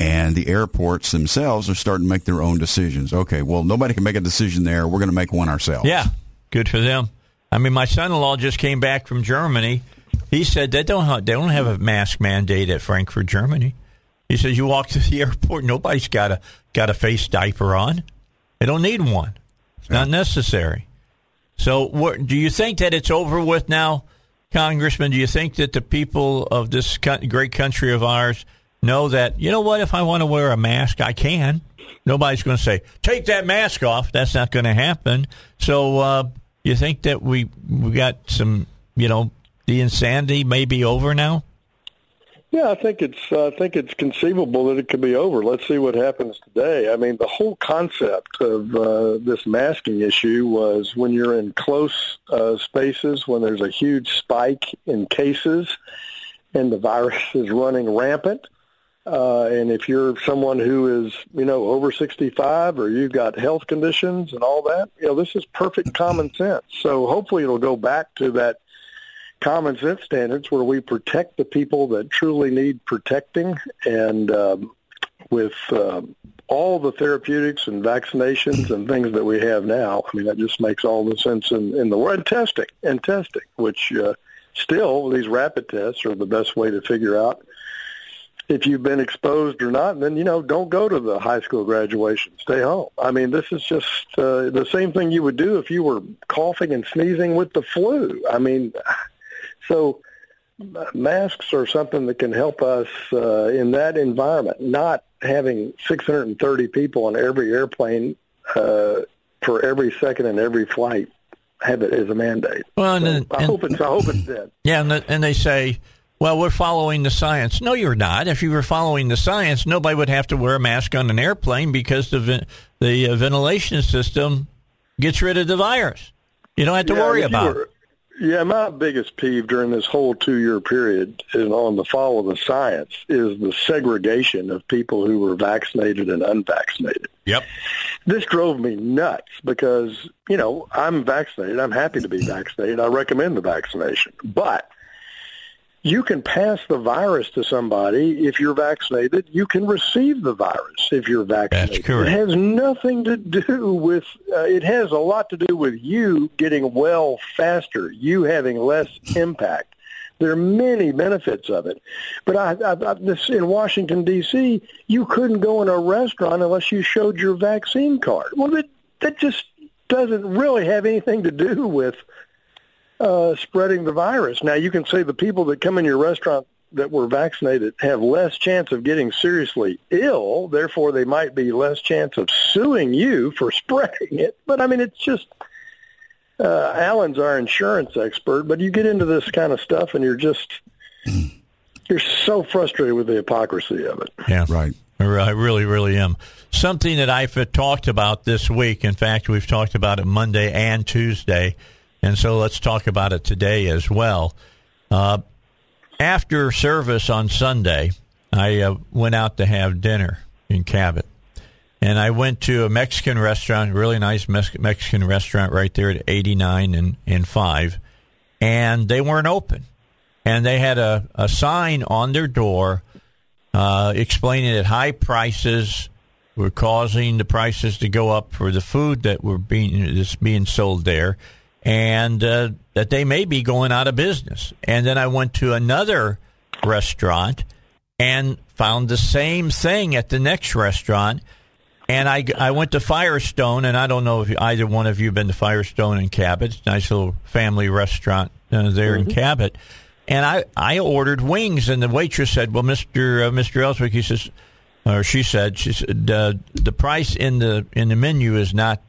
and the airports themselves are starting to make their own decisions. Okay, well, nobody can make a decision there. We're going to make one ourselves. Yeah, good for them. I mean, my son-in-law just came back from Germany. He said they don't have, they don't have a mask mandate at Frankfurt, Germany. He says you walk to the airport, nobody's got a got a face diaper on. They don't need one. It's not necessary. So, what, do you think that it's over with now, Congressman? Do you think that the people of this great country of ours know that you know what? If I want to wear a mask, I can. Nobody's going to say take that mask off. That's not going to happen. So, uh, you think that we we got some, you know, the insanity may be over now? Yeah, I think it's uh, I think it's conceivable that it could be over. Let's see what happens today. I mean, the whole concept of uh, this masking issue was when you're in close uh, spaces, when there's a huge spike in cases, and the virus is running rampant. Uh, and if you're someone who is, you know, over 65 or you've got health conditions and all that, you know, this is perfect common sense. So hopefully it'll go back to that common sense standards where we protect the people that truly need protecting and um, with uh, all the therapeutics and vaccinations and things that we have now, I mean, that just makes all the sense in, in the world. And testing, and testing, which uh, still these rapid tests are the best way to figure out if you've been exposed or not. And then, you know, don't go to the high school graduation. Stay home. I mean, this is just uh, the same thing you would do if you were coughing and sneezing with the flu. I mean, so masks are something that can help us uh, in that environment, not having 630 people on every airplane uh, for every second and every flight have it as a mandate. Well, and, so and, I hope it's I hope it's dead. Yeah, and, the, and they say, well, we're following the science. No, you're not. If you were following the science, nobody would have to wear a mask on an airplane because the the uh, ventilation system gets rid of the virus. You don't have to yeah, worry about were, it. Yeah, my biggest peeve during this whole two-year period is on the fall of the science is the segregation of people who were vaccinated and unvaccinated. Yep. This drove me nuts because, you know, I'm vaccinated. I'm happy to be vaccinated. I recommend the vaccination. But you can pass the virus to somebody if you're vaccinated. You can receive the virus if you're vaccinated. That's correct. It has nothing to do with. Uh, it has a lot to do with you getting well faster, you having less impact. There are many benefits of it, but I, I, I, this in Washington D.C. You couldn't go in a restaurant unless you showed your vaccine card. Well, that that just doesn't really have anything to do with uh, spreading the virus. Now, you can say the people that come in your restaurant that were vaccinated have less chance of getting seriously ill, therefore they might be less chance of suing you for spreading it. But I mean, it's just uh, Alan's our insurance expert, but you get into this kind of stuff and you're just you're so frustrated with the hypocrisy of it. Yeah, right. I really, really am. Something that I've talked about this week. In fact, we've talked about it Monday and Tuesday and so let's talk about it today as well. Uh, after service on Sunday, I uh, went out to have dinner in Cabot. And I went to a Mexican restaurant, really nice Mexican restaurant right there at 89 and, and 5. And they weren't open. And they had a, a sign on their door uh, explaining that high prices were causing the prices to go up for the food that were being is being sold there and uh, that they may be going out of business. And then I went to another restaurant and found the same thing at the next restaurant. And I, I went to Firestone, and I don't know if either one of you have been to Firestone in Cabot. nice little family restaurant uh, there mm-hmm. in Cabot. And I, I ordered wings, and the waitress said, "Well, Mister uh, Mister Elswick," he says, or she said, she said, uh, "The price in the in the menu is not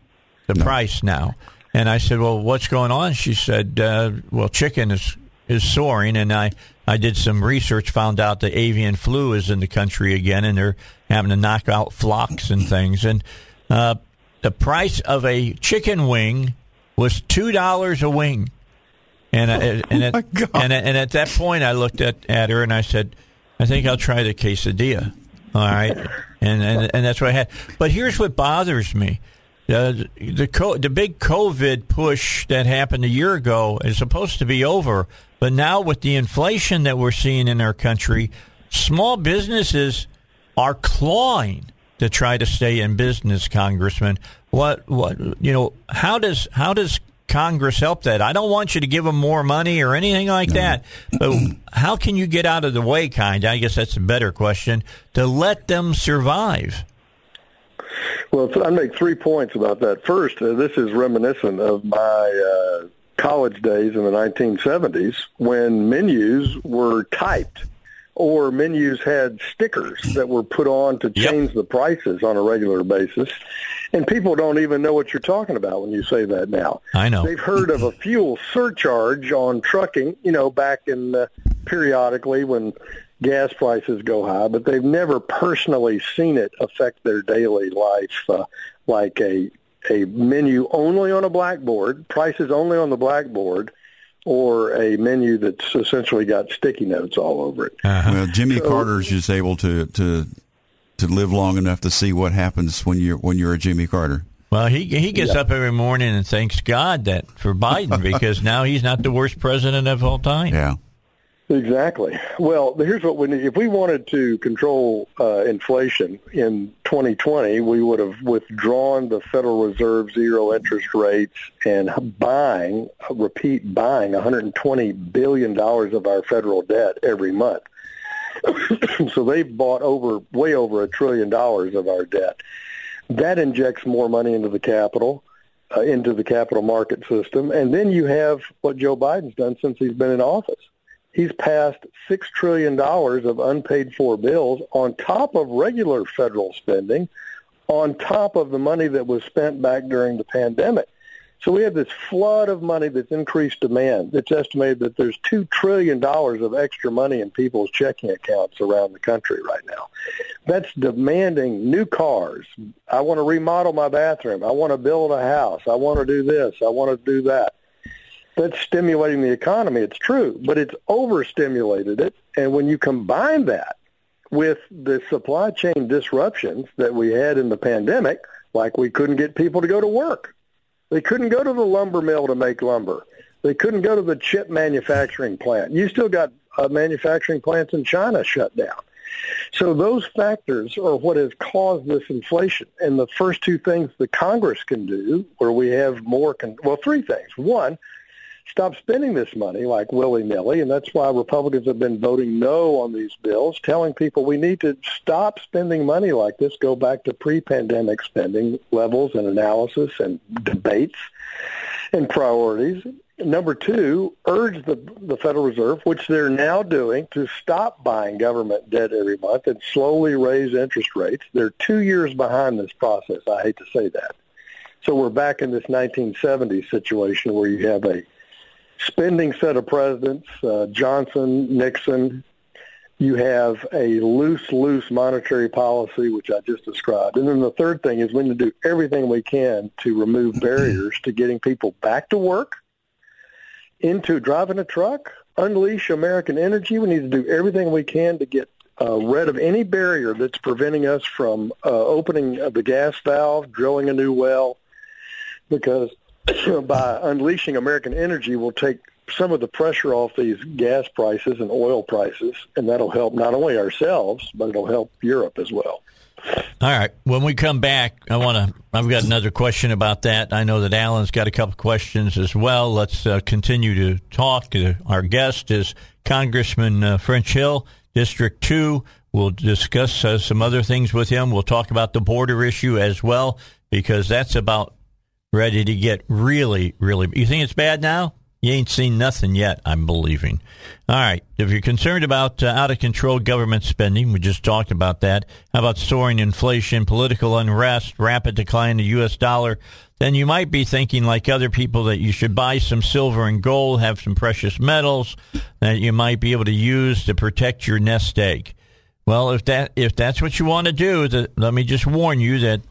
the no. price now." And I said, "Well, what's going on?" She said, uh, "Well, chicken is is soaring." And I I did some research, found out the avian flu is in the country again, and they're having to knock out flocks and things. And uh, the price of a chicken wing was two dollars a wing. And uh, and, oh at, and, and at that point, I looked at, at her and I said, "I think I'll try the quesadilla." All right, and and and that's what I had. But here's what bothers me the the, co- the big COVID push that happened a year ago is supposed to be over, but now with the inflation that we're seeing in our country, small businesses are clawing to try to stay in business. Congressman, what what you know? How does how does Congress help that? I don't want you to give them more money or anything like no. that, but how can you get out of the way? Kind, I guess that's a better question to let them survive. Well, I make three points about that. First, uh, this is reminiscent of my uh, college days in the 1970s when menus were typed or menus had stickers that were put on to change yep. the prices on a regular basis. And people don't even know what you're talking about when you say that now. I know. They've heard of a fuel surcharge on trucking, you know, back in uh, periodically when gas prices go high, but they've never personally seen it affect their daily life uh, like a a menu only on a blackboard, prices only on the blackboard, or a menu that's essentially got sticky notes all over it. Uh-huh. Well, Jimmy so, Carter's just able to to to live long enough to see what happens when you're when you're a Jimmy Carter. Well, he he gets yeah. up every morning and thanks God that for Biden because now he's not the worst president of all time. Yeah. Exactly. Well, here's what we need. If we wanted to control uh, inflation in 2020, we would have withdrawn the Federal Reserve zero interest rates and buying, repeat, buying 120 billion dollars of our federal debt every month. so they've bought over, way over a trillion dollars of our debt. That injects more money into the capital. Uh, into the capital market system, and then you have what Joe Biden's done since he's been in office he's passed $6 trillion of unpaid for bills on top of regular federal spending, on top of the money that was spent back during the pandemic. So we have this flood of money that's increased demand. It's estimated that there's $2 trillion of extra money in people's checking accounts around the country right now. That's demanding new cars. I want to remodel my bathroom. I want to build a house. I want to do this. I want to do that that's stimulating the economy. It's true, but it's overstimulated it. And when you combine that with the supply chain disruptions that we had in the pandemic, like we couldn't get people to go to work. They couldn't go to the lumber mill to make lumber. They couldn't go to the chip manufacturing plant. You still got uh, manufacturing plants in China shut down. So those factors are what has caused this inflation. And the first two things the Congress can do, where we have more, con- well, three things. One, stop spending this money like willy-nilly, and that's why Republicans have been voting no on these bills, telling people we need to stop spending money like this, go back to pre-pandemic spending levels and analysis and debates and priorities. Number two, urge the, the Federal Reserve, which they're now doing, to stop buying government debt every month and slowly raise interest rates. They're two years behind this process. I hate to say that. So we're back in this 1970s situation where you have a spending set of presidents, uh, Johnson, Nixon. You have a loose, loose monetary policy, which I just described. And then the third thing is we need to do everything we can to remove barriers to getting people back to work, into driving a truck, unleash American energy. We need to do everything we can to get uh, rid of any barrier that's preventing us from uh, opening the gas valve, drilling a new well, because by unleashing American energy will take some of the pressure off these gas prices and oil prices, and that'll help not only ourselves, but it'll help Europe as well. All right. When we come back, I want to. I've got another question about that. I know that Alan's got a couple questions as well. Let's uh, continue to talk. Uh, our guest is Congressman uh, French Hill, District Two. We'll discuss uh, some other things with him. We'll talk about the border issue as well because that's about ready to get really, really. You think it's bad now? You ain't seen nothing yet, I'm believing. All right. If you're concerned about uh, out of control government spending, we just talked about that. How about soaring inflation, political unrest, rapid decline in the U.S. dollar? Then you might be thinking, like other people, that you should buy some silver and gold, have some precious metals that you might be able to use to protect your nest egg. Well, if that if that's what you want to do, the, let me just warn you that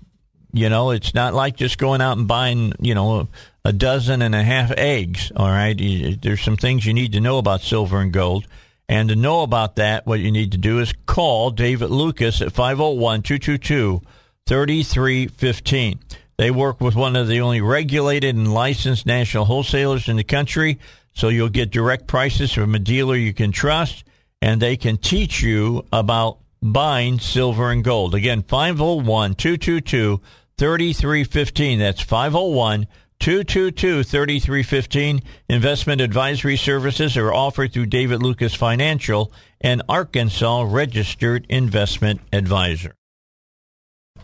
you know, it's not like just going out and buying, you know, a dozen and a half eggs. All right. There's some things you need to know about silver and gold. And to know about that, what you need to do is call David Lucas at 501 222 3315. They work with one of the only regulated and licensed national wholesalers in the country. So you'll get direct prices from a dealer you can trust, and they can teach you about buying silver and gold. Again, 501 222 3315. That's 501 222 3315. Investment advisory services are offered through David Lucas Financial, an Arkansas registered investment advisor.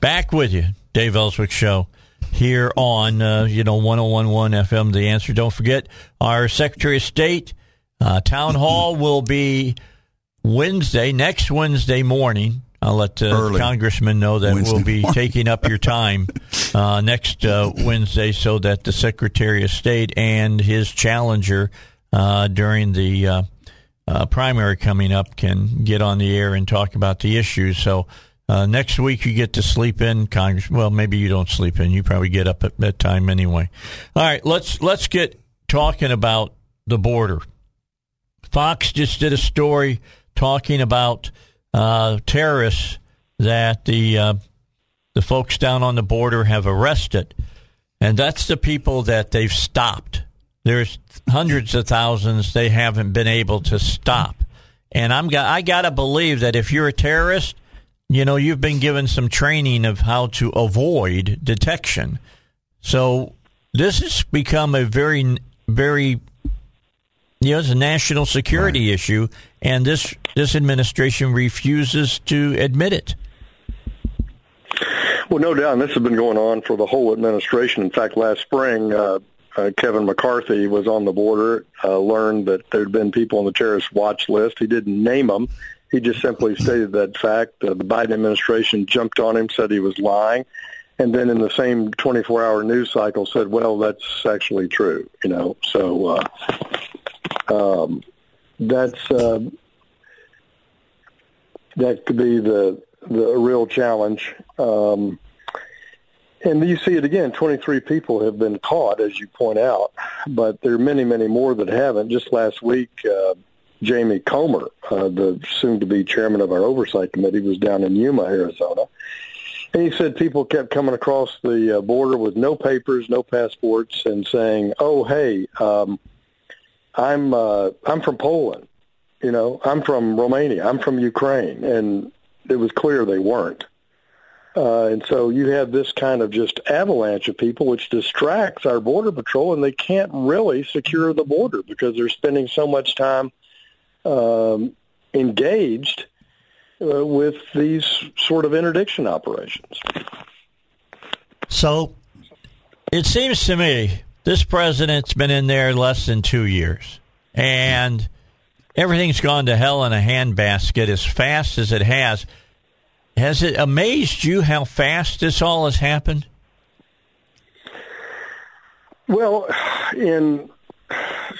Back with you. Dave Elswick Show here on, uh, you know, 1011 FM, The Answer. Don't forget, our Secretary of State uh, town hall will be Wednesday, next Wednesday morning. I'll let uh, Congressman know that Wednesday we'll be morning. taking up your time uh, next uh, Wednesday so that the Secretary of State and his challenger uh, during the uh, uh, primary coming up can get on the air and talk about the issues. So uh, next week you get to sleep in, Congress. Well, maybe you don't sleep in. You probably get up at bedtime anyway. All right, let's let's get talking about the border. Fox just did a story talking about uh, terrorists that the uh, the folks down on the border have arrested, and that's the people that they've stopped. There's hundreds of thousands they haven't been able to stop, and I'm got I gotta believe that if you're a terrorist, you know you've been given some training of how to avoid detection. So this has become a very very you know, it's a national security right. issue, and this this administration refuses to admit it. Well, no doubt, and this has been going on for the whole administration. In fact, last spring, uh, uh, Kevin McCarthy was on the border, uh, learned that there had been people on the terrorist watch list. He didn't name them. He just simply stated that fact. Uh, the Biden administration jumped on him, said he was lying, and then in the same 24-hour news cycle said, "Well, that's actually true." You know, so uh, um, that's uh, that could be the the real challenge. Um, and you see it again. Twenty-three people have been caught, as you point out, but there are many, many more that haven't. Just last week, uh, Jamie Comer, uh, the soon-to-be chairman of our oversight committee, was down in Yuma, Arizona, and he said people kept coming across the uh, border with no papers, no passports, and saying, "Oh, hey." Um, I'm uh, I'm from Poland. You know, I'm from Romania. I'm from Ukraine, and it was clear they weren't. Uh, and so you have this kind of just avalanche of people, which distracts our border patrol, and they can't really secure the border because they're spending so much time um, engaged uh, with these sort of interdiction operations. So it seems to me this president's been in there less than two years, and everything's gone to hell in a handbasket as fast as it has. Has it amazed you how fast this all has happened? Well, in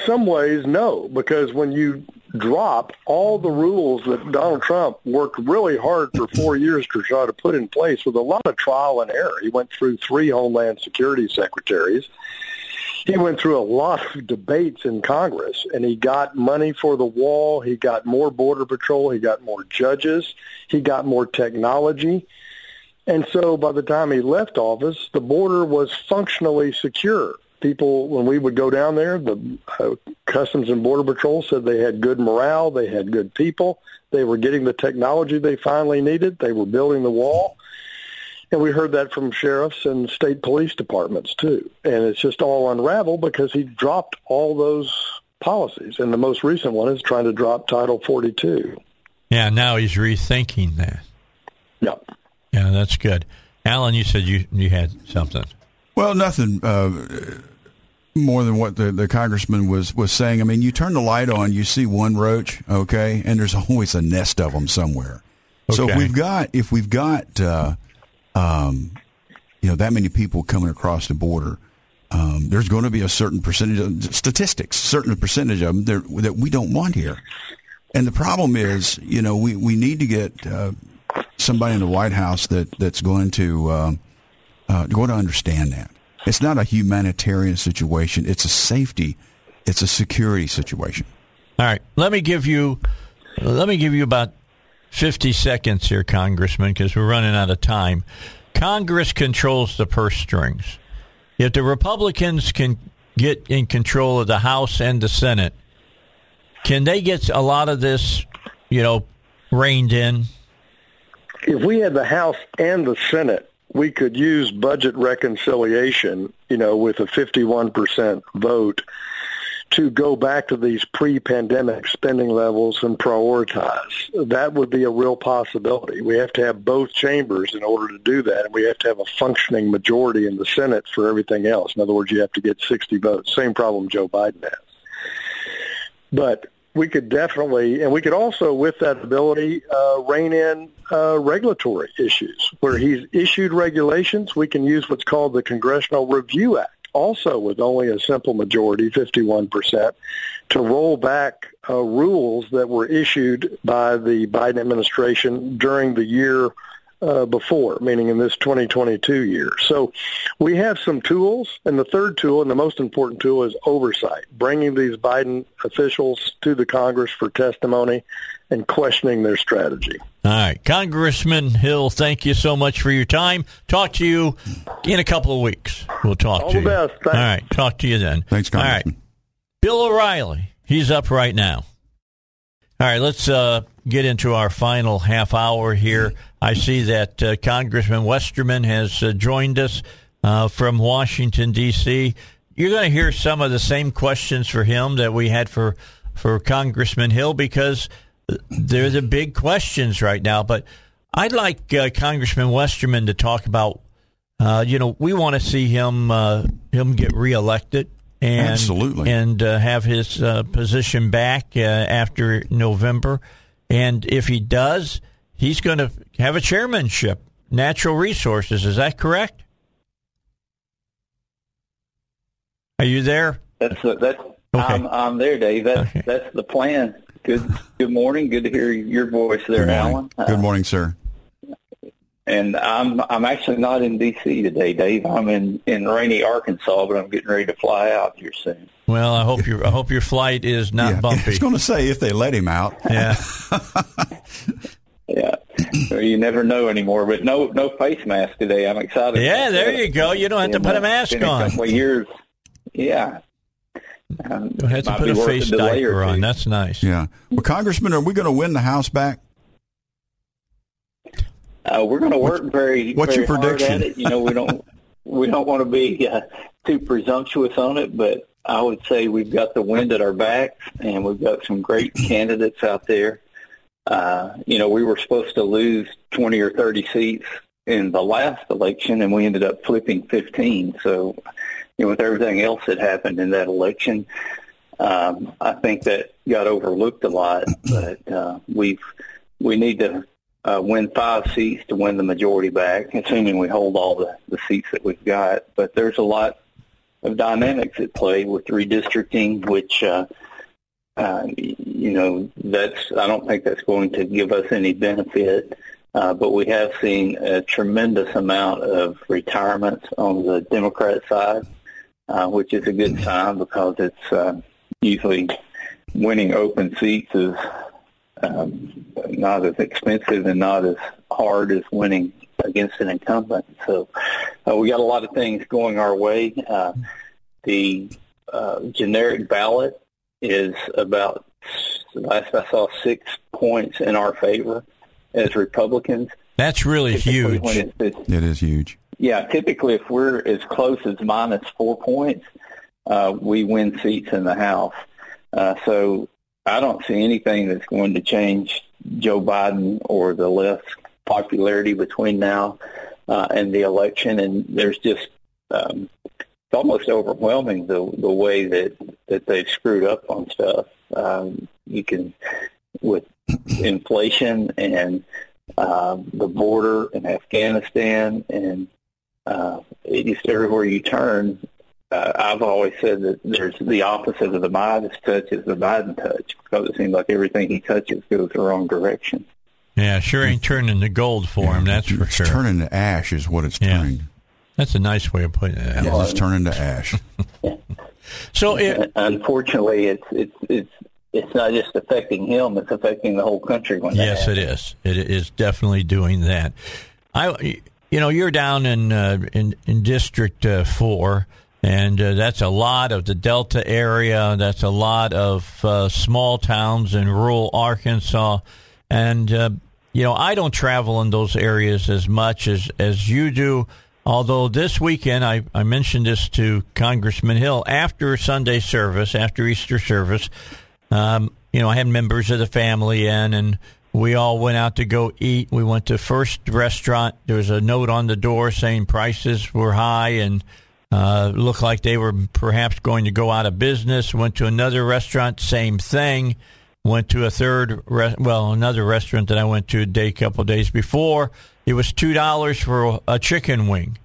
some ways, no, because when you drop all the rules that Donald Trump worked really hard for four years to try to put in place with a lot of trial and error. He went through three Homeland Security secretaries he went through a lot of debates in Congress, and he got money for the wall. He got more border patrol. He got more judges. He got more technology. And so by the time he left office, the border was functionally secure. People, when we would go down there, the uh, Customs and Border Patrol said they had good morale. They had good people. They were getting the technology they finally needed. They were building the wall. And we heard that from sheriffs and state police departments too. And it's just all unraveled because he dropped all those policies. And the most recent one is trying to drop Title 42. Yeah, now he's rethinking that. Yep. Yeah, that's good. Alan, you said you you had something. Well, nothing uh, more than what the, the congressman was, was saying. I mean, you turn the light on, you see one roach, okay, and there's always a nest of them somewhere. Okay. So if we've got if we've got uh, um, you know, that many people coming across the border, um, there's going to be a certain percentage of statistics, certain percentage of them that we don't want here. And the problem is, you know, we, we need to get uh, somebody in the White House that, that's going to uh, uh, going to understand that it's not a humanitarian situation; it's a safety, it's a security situation. All right, let me give you let me give you about 50 seconds here, Congressman, because we're running out of time. Congress controls the purse strings. If the Republicans can get in control of the House and the Senate, can they get a lot of this, you know, reined in? If we had the House and the Senate, we could use budget reconciliation, you know, with a 51% vote to go back to these pre-pandemic spending levels and prioritize. That would be a real possibility. We have to have both chambers in order to do that, and we have to have a functioning majority in the Senate for everything else. In other words, you have to get 60 votes. Same problem Joe Biden has. But we could definitely, and we could also, with that ability, uh, rein in uh, regulatory issues. Where he's issued regulations, we can use what's called the Congressional Review Act also with only a simple majority, 51%, to roll back uh, rules that were issued by the Biden administration during the year uh, before, meaning in this 2022 year. So we have some tools, and the third tool, and the most important tool, is oversight, bringing these Biden officials to the Congress for testimony and questioning their strategy. All right. Congressman Hill, thank you so much for your time. Talk to you in a couple of weeks. We'll talk All to the you. best. Thanks. All right. Talk to you then. Thanks, Congressman. All right. Bill O'Reilly, he's up right now. All right, let's uh, get into our final half hour here. I see that uh, Congressman Westerman has uh, joined us uh, from Washington, D.C. You're going to hear some of the same questions for him that we had for, for Congressman Hill because they're the big questions right now. But I'd like uh, Congressman Westerman to talk about, uh, you know, we want to see him him get reelected and Absolutely. and uh, have his uh, position back uh, after November. And if he does, he's going to have a chairmanship, natural resources. Is that correct? Are you there? That's that's. Okay. I'm I'm there, Dave. That's Okay. that's the plan. Good good morning. Good to hear your voice there, Good Allen. Uh, Good morning, sir. and I'm I'm actually not in D.C. today, Dave. I'm in in rainy Arkansas, but I'm getting ready to fly out here soon. Well, I hope your I hope your flight is not yeah, I bumpy. was going to say if they let him out. yeah. Yeah, you never know anymore. But no no face mask today. I'm excited. Yeah, there that. you go. You don't have to put a uh, mask been A on. couple of years. Yeah. Um, You have to put a face diaper on. two. That's nice. Yeah. Well, Congressman, are we going to win the House back? Uh, we're going to work very. what's very your hard prediction? At it. You know, we don't we don't want to be uh, too presumptuous on it, but I would say we've got the wind at our backs, and we've got some great candidates out there. Uh, you know, we were supposed to lose twenty or thirty seats in the last election, and we ended up flipping fifteen. So, you know, with everything else that happened in that election, um, I think that got overlooked a lot. But uh, we've we need to uh, win five seats to win the majority back, assuming we hold all the, the seats that we've got. But there's a lot of dynamics at play with redistricting, which, uh, uh, you know, that's I don't think that's going to give us any benefit. Uh, but we have seen a tremendous amount of retirements on the Democrat side, uh, which is a good sign because it's uh, usually winning open seats is um, not as expensive and not as hard as winning against an incumbent. So uh, we got a lot of things going our way. Uh, the uh, generic ballot is about last I saw six points in our favor as Republicans. That's really Typically huge. it's- it's- It is huge. Yeah, typically if we're as close as minus four points, uh, we win seats in the House. Uh, so I don't see anything that's going to change Joe Biden or the left's popularity between now uh, and the election. And there's just um, it's almost overwhelming the the way that that they've screwed up on stuff. Um, you can with inflation and um, the border and Afghanistan and uh, just everywhere you turn. Uh, I've always said that there's the opposite of the Midas touch is the Biden touch because it seems like everything he touches goes the wrong direction. Yeah, sure ain't turning to gold for him. That's for it's sure. turning to ash is what it's Yeah. turning. That's a nice way of putting it. Yeah, it's turning to ash. So, it, Unfortunately, it's it's it's it's not just affecting him; it's affecting the whole country. When yes, it happens. is. It is definitely doing that. I, you know, you're down in uh, in, in District uh, Four, and uh, that's a lot of the Delta area. That's a lot of uh, small towns in rural Arkansas, and uh, you know, I don't travel in those areas as much as as you do. Although this weekend, I, I mentioned this to Congressman Hill after Sunday service, after Easter service. Um, you know, I had members of the family in, and we all went out to go eat. We went to first restaurant. There was a note on the door saying prices were high and uh, looked like they were perhaps going to go out of business. Went to another restaurant, same thing. Went to a third, re- well, another restaurant that I went to a day, couple days before. It was two dollars for a chicken wing,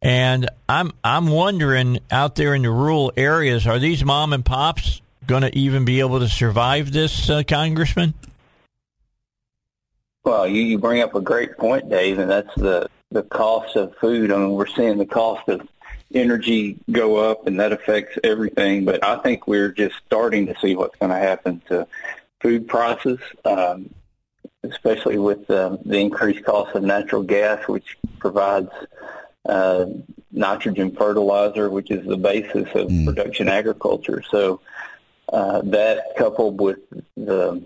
and I'm I'm wondering out there in the rural areas, are these mom and pops going to even be able to survive this, uh, Congressman? Well, you, you bring up a great point, Dave, and that's the the cost of food. I mean, we're seeing the cost of energy go up, and that affects everything. But I think we're just starting to see what's going to happen to food prices, um, especially with um, the increased cost of natural gas, which provides uh, nitrogen fertilizer, which is the basis of mm. production agriculture. So uh, that coupled with the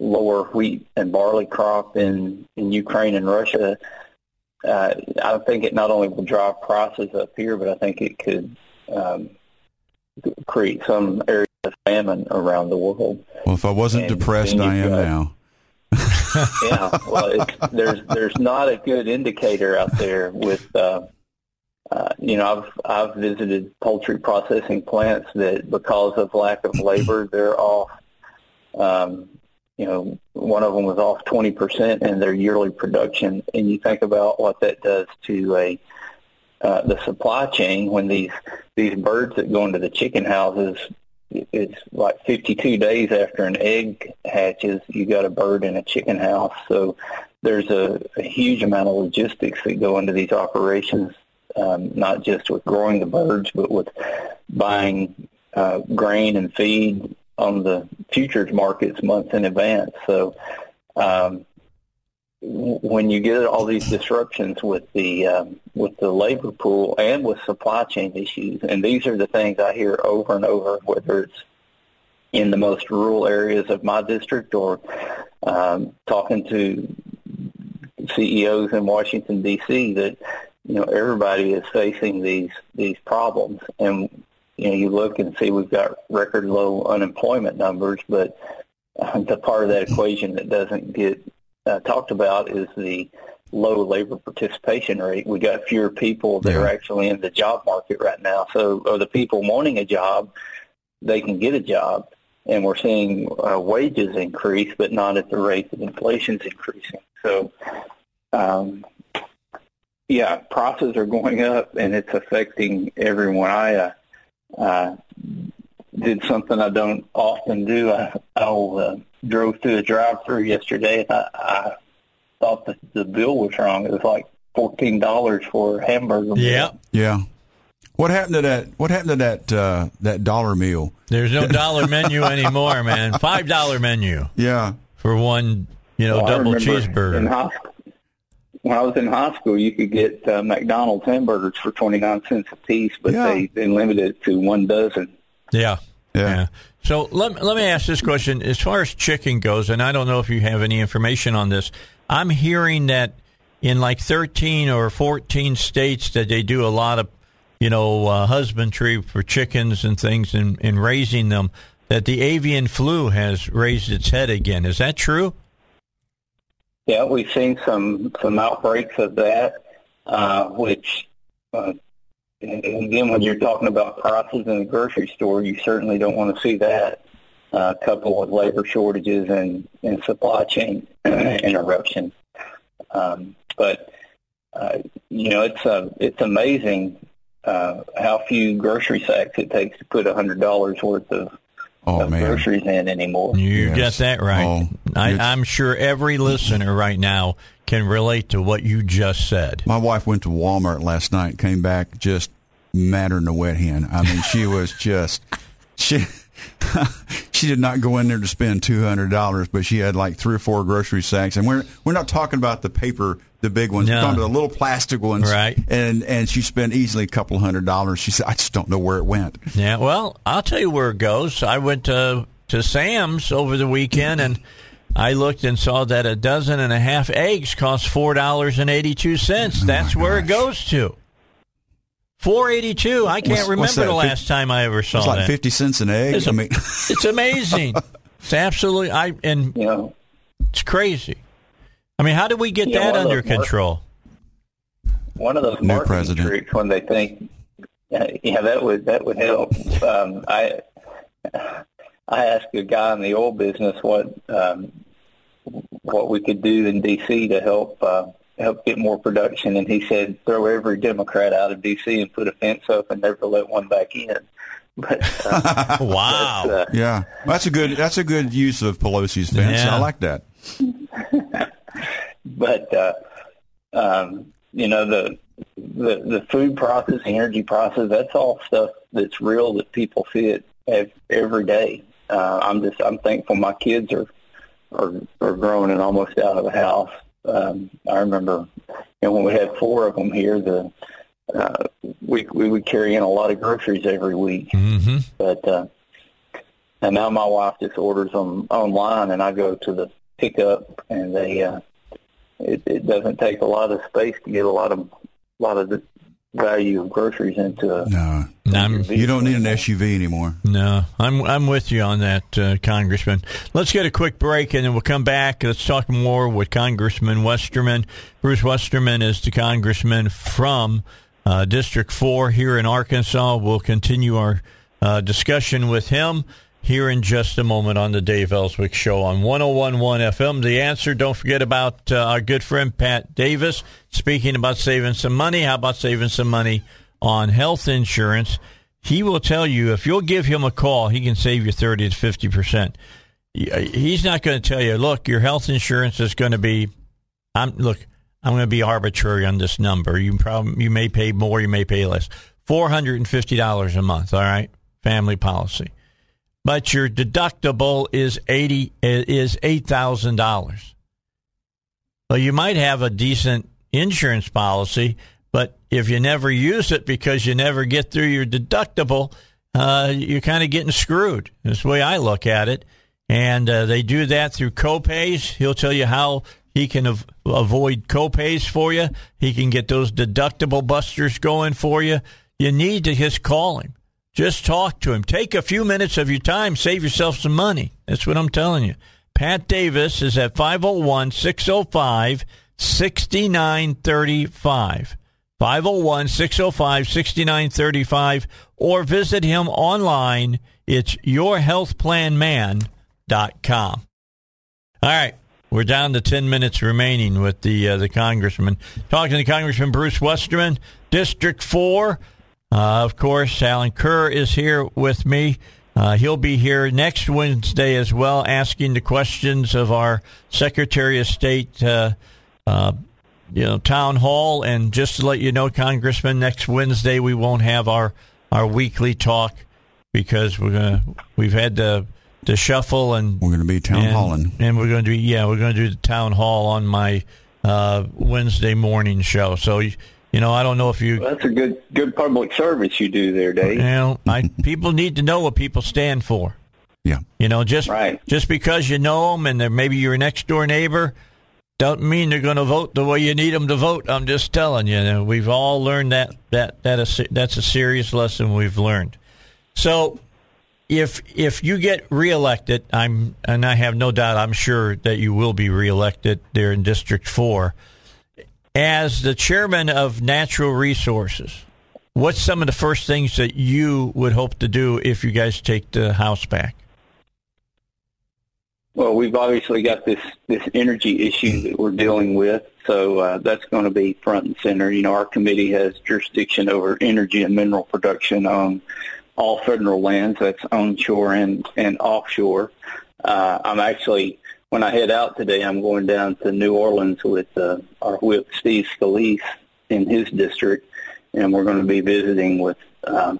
lower wheat and barley crop in, in Ukraine and Russia, uh, I think it not only will drive prices up here, but I think it could um, create some area of famine around the world. Well, if I wasn't and depressed, I am got, now. yeah, well, there's there's not a good indicator out there with. Uh, uh, you know, I've I've visited poultry processing plants that because of lack of labor, they're off um, you know, one of them was off 20% in their yearly production. And you think about what that does to a uh, the supply chain when these these birds that go into the chicken houses, it's like 52 days after an egg hatches, you got a bird in a chicken house. So there's a, a huge amount of logistics that go into these operations, um, not just with growing the birds, but with buying uh, grain and feed on the futures markets months in advance. So um, when you get all these disruptions with the um, with the labor pool and with supply chain issues, and these are the things I hear over and over, whether it's in the most rural areas of my district or um, talking to CEOs in Washington D.C. that you know everybody is facing these these problems, and you know, you look and see we've got record low unemployment numbers, but the part of that equation that doesn't get uh, talked about is the low labor participation rate. We got fewer people that yeah. are actually in the job market right now. So, are the people wanting a job, they can get a job, and we're seeing uh, wages increase, but not at the rate that inflation's increasing. So, um, yeah, prices are going up, and it's affecting everyone. I uh, uh, did something I don't often do. I, I uh, drove through a drive-through yesterday, and I, I thought that the bill was wrong. It was like fourteen dollars for a hamburger. Yeah, yeah. What happened to that? What happened to that uh, that dollar meal? There's no dollar menu anymore, man. Five dollar menu. Yeah, for one, you know, well, double cheeseburger. In high, when I was in high school, you could get uh, McDonald's hamburgers for twenty nine cents a piece, but yeah. they they limited it to one dozen. Yeah. yeah, yeah. So let let me ask this question: as far as chicken goes, and I don't know if you have any information on this. I'm hearing that in like 13 or 14 states that they do a lot of, you know, uh, husbandry for chickens and things and in, in raising them. That the avian flu has raised its head again. Is that true? Yeah, we've seen some some outbreaks of that, uh, which uh, again, when you're talking about prices in the grocery store, you certainly don't want to see that uh, coupled with labor shortages and, and supply chain interruptions. Um, but uh, you know, it's uh, it's amazing uh, how few grocery sacks it takes to put a hundred dollars worth of oh, of man. groceries in anymore. You yes. got that right. Oh, I, I'm sure every listener right now can relate to what you just said. My wife went to Walmart last night, came back just madder than a wet hen. I mean, she was just she. she did not go in there to spend two hundred dollars, but she had like three or four grocery sacks, and we're we're not talking about the paper the big ones. No. the little plastic ones, right? And and she spent easily a couple hundred dollars. She said, "I just don't know where it went." Yeah, well, I'll tell you where it goes. I went to to Sam's over the weekend and. I looked and saw that a dozen and a half eggs cost four dollars and eighty two cents. Oh That's where it goes to. Four eighty two. I can't what's, remember what's the last time I ever saw it. it's like that. fifty cents an egg. It's, I mean, it's amazing. it's absolutely. I and yeah. it's crazy. I mean, how do we get yeah, that under control? one of those New president. tricks when they think, yeah, that would that would help. Um, I I asked a guy in the oil business what um, what we could do in D.C. to help uh, help get more production, and he said throw every Democrat out of D.C. and put a fence up and never let one back in. But uh, wow, uh, yeah, that's a good that's a good use of Pelosi's fence. Yeah. I like that. but uh, um, you know the the the food process, energy process, that's all stuff that's real that people see it every day. Uh, I'm just I'm thankful my kids are are are growing and almost out of the house. Um, I remember, you know, when we had four of them here, the uh, we we would carry in a lot of groceries every week. Mm-hmm. But uh, and now my wife just orders them online, and I go to the pickup, and they uh, it, it doesn't take a lot of space to get a lot of a lot of the value of groceries into a. No, you don't need an SUV anymore. No, I'm I'm with you on that, uh, Congressman. Let's get a quick break and then we'll come back. Let's talk more with Congressman Westerman. Bruce Westerman is the congressman from uh, District Four here in Arkansas. We'll continue our uh, discussion with him here in just a moment on the Dave Elswick Show on 1011 FM. The answer, don't forget about uh, our good friend Pat Davis speaking about saving some money. How about saving some money on health insurance? He will tell you if you'll give him a call, he can save you 30 to 50%. He's not going to tell you, look, your health insurance is going to be, I'm look, I'm going to be arbitrary on this number. You probably you may pay more, you may pay less. $450 a month, all right? Family policy but your deductible is eighty is eight thousand dollars. Well, you might have a decent insurance policy, but if you never use it because you never get through your deductible, uh, you're kind of getting screwed. That's the way I look at it. And uh, they do that through copays. He'll tell you how he can av- avoid copays for you. He can get those deductible busters going for you. You need to just call him. Just talk to him. Take a few minutes of your time. Save yourself some money. That's what I'm telling you. Pat Davis is at 501 605 6935. 501 605 6935 or visit him online. It's yourhealthplanman.com. All right. We're down to 10 minutes remaining with the uh, the congressman. Talking to Congressman Bruce Westerman, District 4. Uh, of course, Allen Kerr is here with me. Uh, he'll be here next Wednesday as well, asking the questions of our Secretary of State, uh, uh, you know, town hall. And just to let you know, Congressman, next Wednesday we won't have our our weekly talk because we're gonna we've had the the shuffle and we're gonna be town and, halling, and we're gonna do yeah we're gonna do the town hall on my uh, Wednesday morning show. So you know, I don't know if you. Well, that's a good good public service you do there, Dave. You know, I, people need to know what people stand for. Yeah. You know, just right. just because you know them and they're maybe your next door neighbor, doesn't mean they're going to vote the way you need them to vote. I'm just telling you. you know, we've all learned that that that is, that's a serious lesson we've learned. So, if if you get reelected, I'm and I have no doubt, I'm sure that you will be reelected there in District Four as the chairman of Natural Resources, what's some of the first things that you would hope to do if you guys take the House back? Well, we've obviously got this this energy issue that we're dealing with, so uh, that's going to be front and center. You know, our committee has jurisdiction over energy and mineral production on all federal lands. That's onshore and and offshore. Uh, I'm actually when I head out today, I'm going down to New Orleans with uh, our whip Steve Scalise in his district, and we're going to be visiting with uh,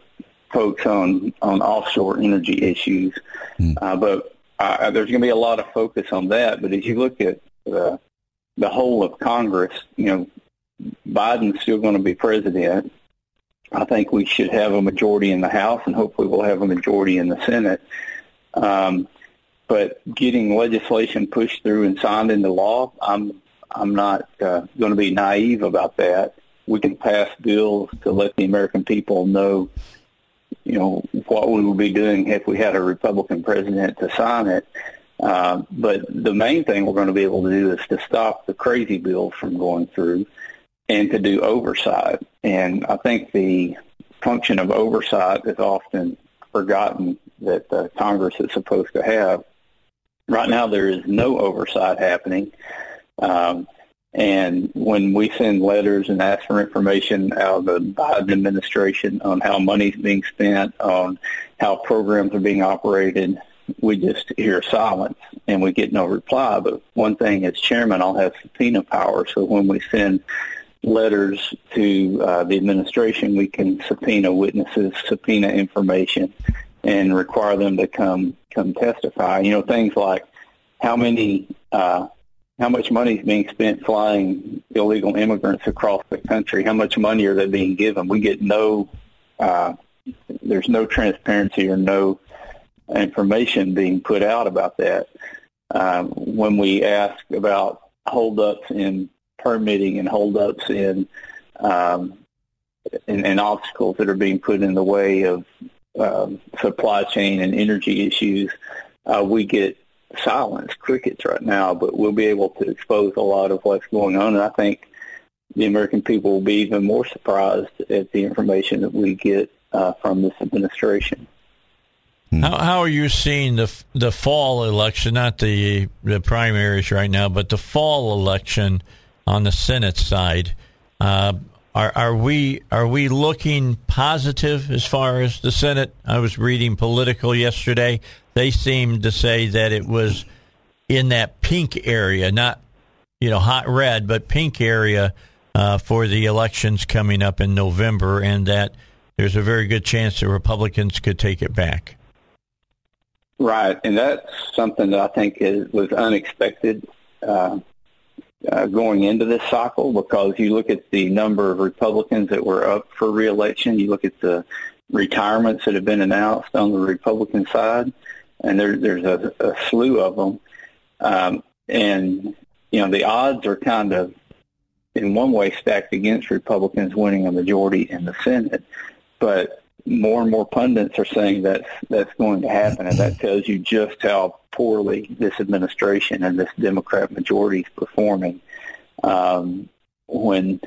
folks on on offshore energy issues. Mm. Uh, but uh, there's going to be a lot of focus on that. But as you look at uh, the whole of Congress, you know, Biden's still going to be president. I think we should have a majority in the House, and hopefully we'll have a majority in the Senate. Um, but getting legislation pushed through and signed into law, I'm I'm not uh, going to be naive about that. we can pass bills to let the American people know, you know, what we would be doing if we had a Republican president to sign it. Uh, but the main thing we're going to be able to do is to stop the crazy bills from going through and to do oversight. And I think the function of oversight is often forgotten that uh, Congress is supposed to have. Right now, there is no oversight happening. Um, and when we send letters and ask for information out of the Biden administration on how money is being spent, on how programs are being operated, we just hear silence and we get no reply. But one thing as chairman, I'll have subpoena power. So when we send letters to uh, the administration, we can subpoena witnesses, subpoena information, and require them to come come testify. You know, things like how many uh, how much money is being spent flying illegal immigrants across the country? How much money are they being given? We get no, uh, there's no transparency or no information being put out about that. Um, when we ask about holdups in permitting and holdups in, um, and, and obstacles that are being put in the way of um, supply chain and energy issues, uh, we get silence, crickets right now, but we'll be able to expose a lot of what's going on. And I think the American people will be even more surprised at the information that we get uh, from this administration. Hmm. How, how are you seeing the the fall election? Not the the primaries right now, but the fall election on the Senate side. Uh, are are we are we looking positive as far as the Senate? I was reading Politico yesterday. They seemed to say that it was in that pink area, not you know hot red, but pink area uh, for the elections coming up in November, and that there's a very good chance the Republicans could take it back. Right, and that's something that I think is, was unexpected. Uh, uh, going into this cycle because you look at the number of Republicans that were up for reelection, you look at the retirements that have been announced on the Republican side, and there, there's a, a slew of them. Um, and, you know, the odds are kind of, in one way, stacked against Republicans winning a majority in the Senate. But more and more pundits are saying that's that's going to happen, and that tells you just how poorly this administration and this Democrat majority is performing. Um, when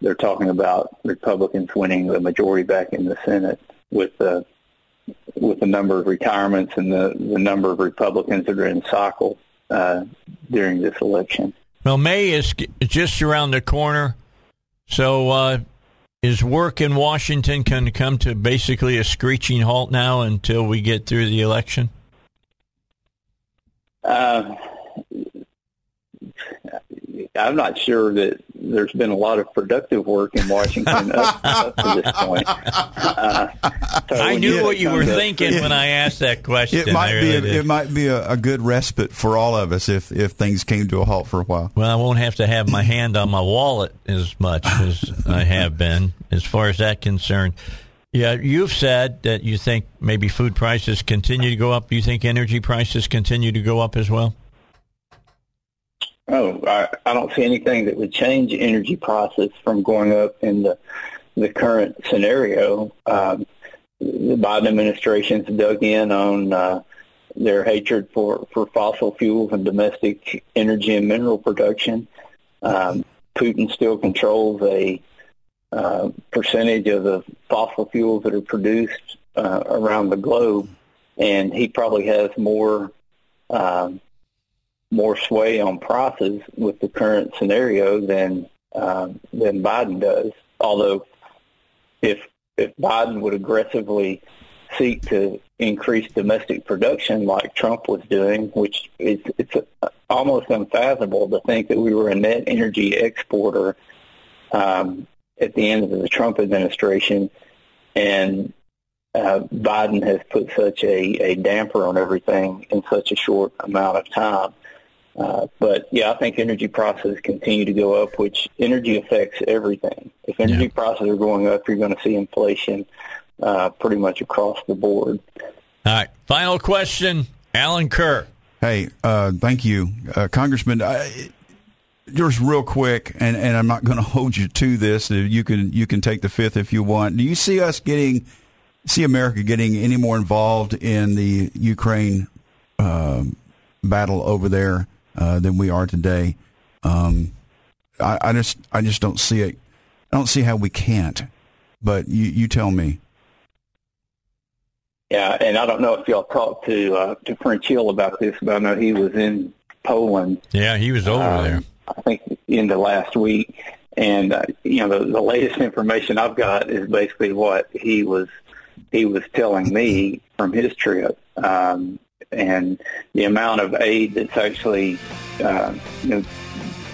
they're talking about Republicans winning the majority back in the Senate with the with the number of retirements and the, the number of Republicans that are in cycle uh, during this election. Well, May is just around the corner, so uh, is work in Washington to come to basically a screeching halt now until we get through the election? Uh, I'm not sure that there's been a lot of productive work in Washington up, up to this point. Uh, so I knew what you were thinking when I asked that question. It might really be a, it might be a, a, good respite for all of us if if things came to a halt for a while. Well, I won't have to have my hand on my wallet as much as I have been, as far as that concerned. Yeah, you've said that you think maybe food prices continue to go up. Do you think energy prices continue to go up as well? Oh, I, I don't see anything that would change energy prices from going up in the the current scenario. Um, the Biden administration's dug in on uh, their hatred for, for fossil fuels and domestic energy and mineral production. Um, Putin still controls a uh, percentage of the fossil fuels that are produced uh, around the globe, and he probably has more um, more sway on prices with the current scenario than um, than Biden does. Although, if if Biden would aggressively seek to increase domestic production like Trump was doing, which is it's almost unfathomable to think that we were a net energy exporter um, at the end of the Trump administration, and uh, Biden has put such a, a damper on everything in such a short amount of time. Uh, but yeah, I think energy prices continue to go up, which energy affects everything. If energy yeah. prices are going up, you're going to see inflation uh, pretty much across the board. All right. Final question, Allen Kerr. Hey, uh, thank you, uh, Congressman. I, just real quick, and, and I'm not going to hold you to this. You can you can take the fifth if you want. Do you see us getting see America getting any more involved in the Ukraine uh, battle over there uh, than we are today? Um, I, I, just I just don't see it. I don't see how we can't. But you you tell me. Yeah, and I don't know if y'all talked to uh, to French Hill about this, but I know he was in Poland. Yeah, he was over um, there. I think in the last week, and uh, you know the, the latest information I've got is basically what he was he was telling me from his trip, um, and the amount of aid that's actually uh, you know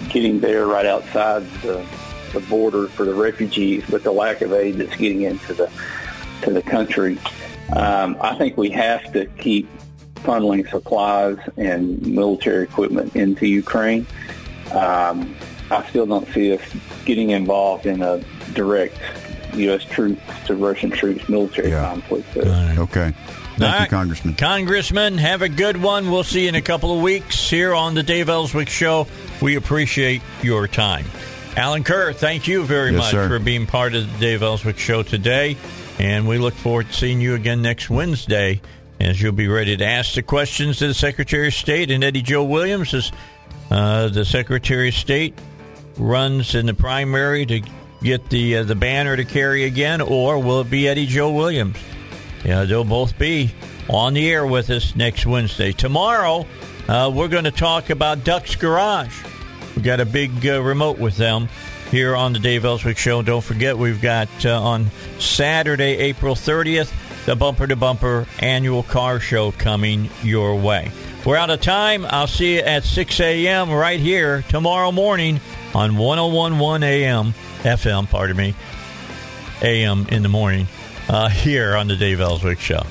getting there right outside the the border for the refugees, but the lack of aid that's getting into the to the country. Um, I think we have to keep funneling supplies and military equipment into Ukraine. Um, I still don't see us getting involved in a direct U.S. troops to Russian troops military yeah. conflict. Right. Okay. Thank right. you, Congressman. Congressman, have a good one. We'll see you in a couple of weeks here on the Dave Elswick Show. We appreciate your time. Allen Kerr, thank you very yes, much sir. for being part of the Dave Elswick Show today. And we look forward to seeing you again next Wednesday as you'll be ready to ask the questions to the Secretary of State. And Eddie Joe Williams is uh, the Secretary of State runs in the primary to get the uh, the banner to carry again, or will it be Eddie Joe Williams? Yeah, they'll both be on the air with us next Wednesday. Tomorrow, uh, we're going to talk about Duck's Garage. We've got a big uh, remote with them here on the Dave Elswick Show. Don't forget, we've got uh, on Saturday, April 30th, the Bumper to Bumper annual car show coming your way. We're out of time. I'll see you at 6 a.m. right here tomorrow morning on 1011 a.m. FM, pardon me, a.m. in the morning uh, here on the Dave Elswick Show.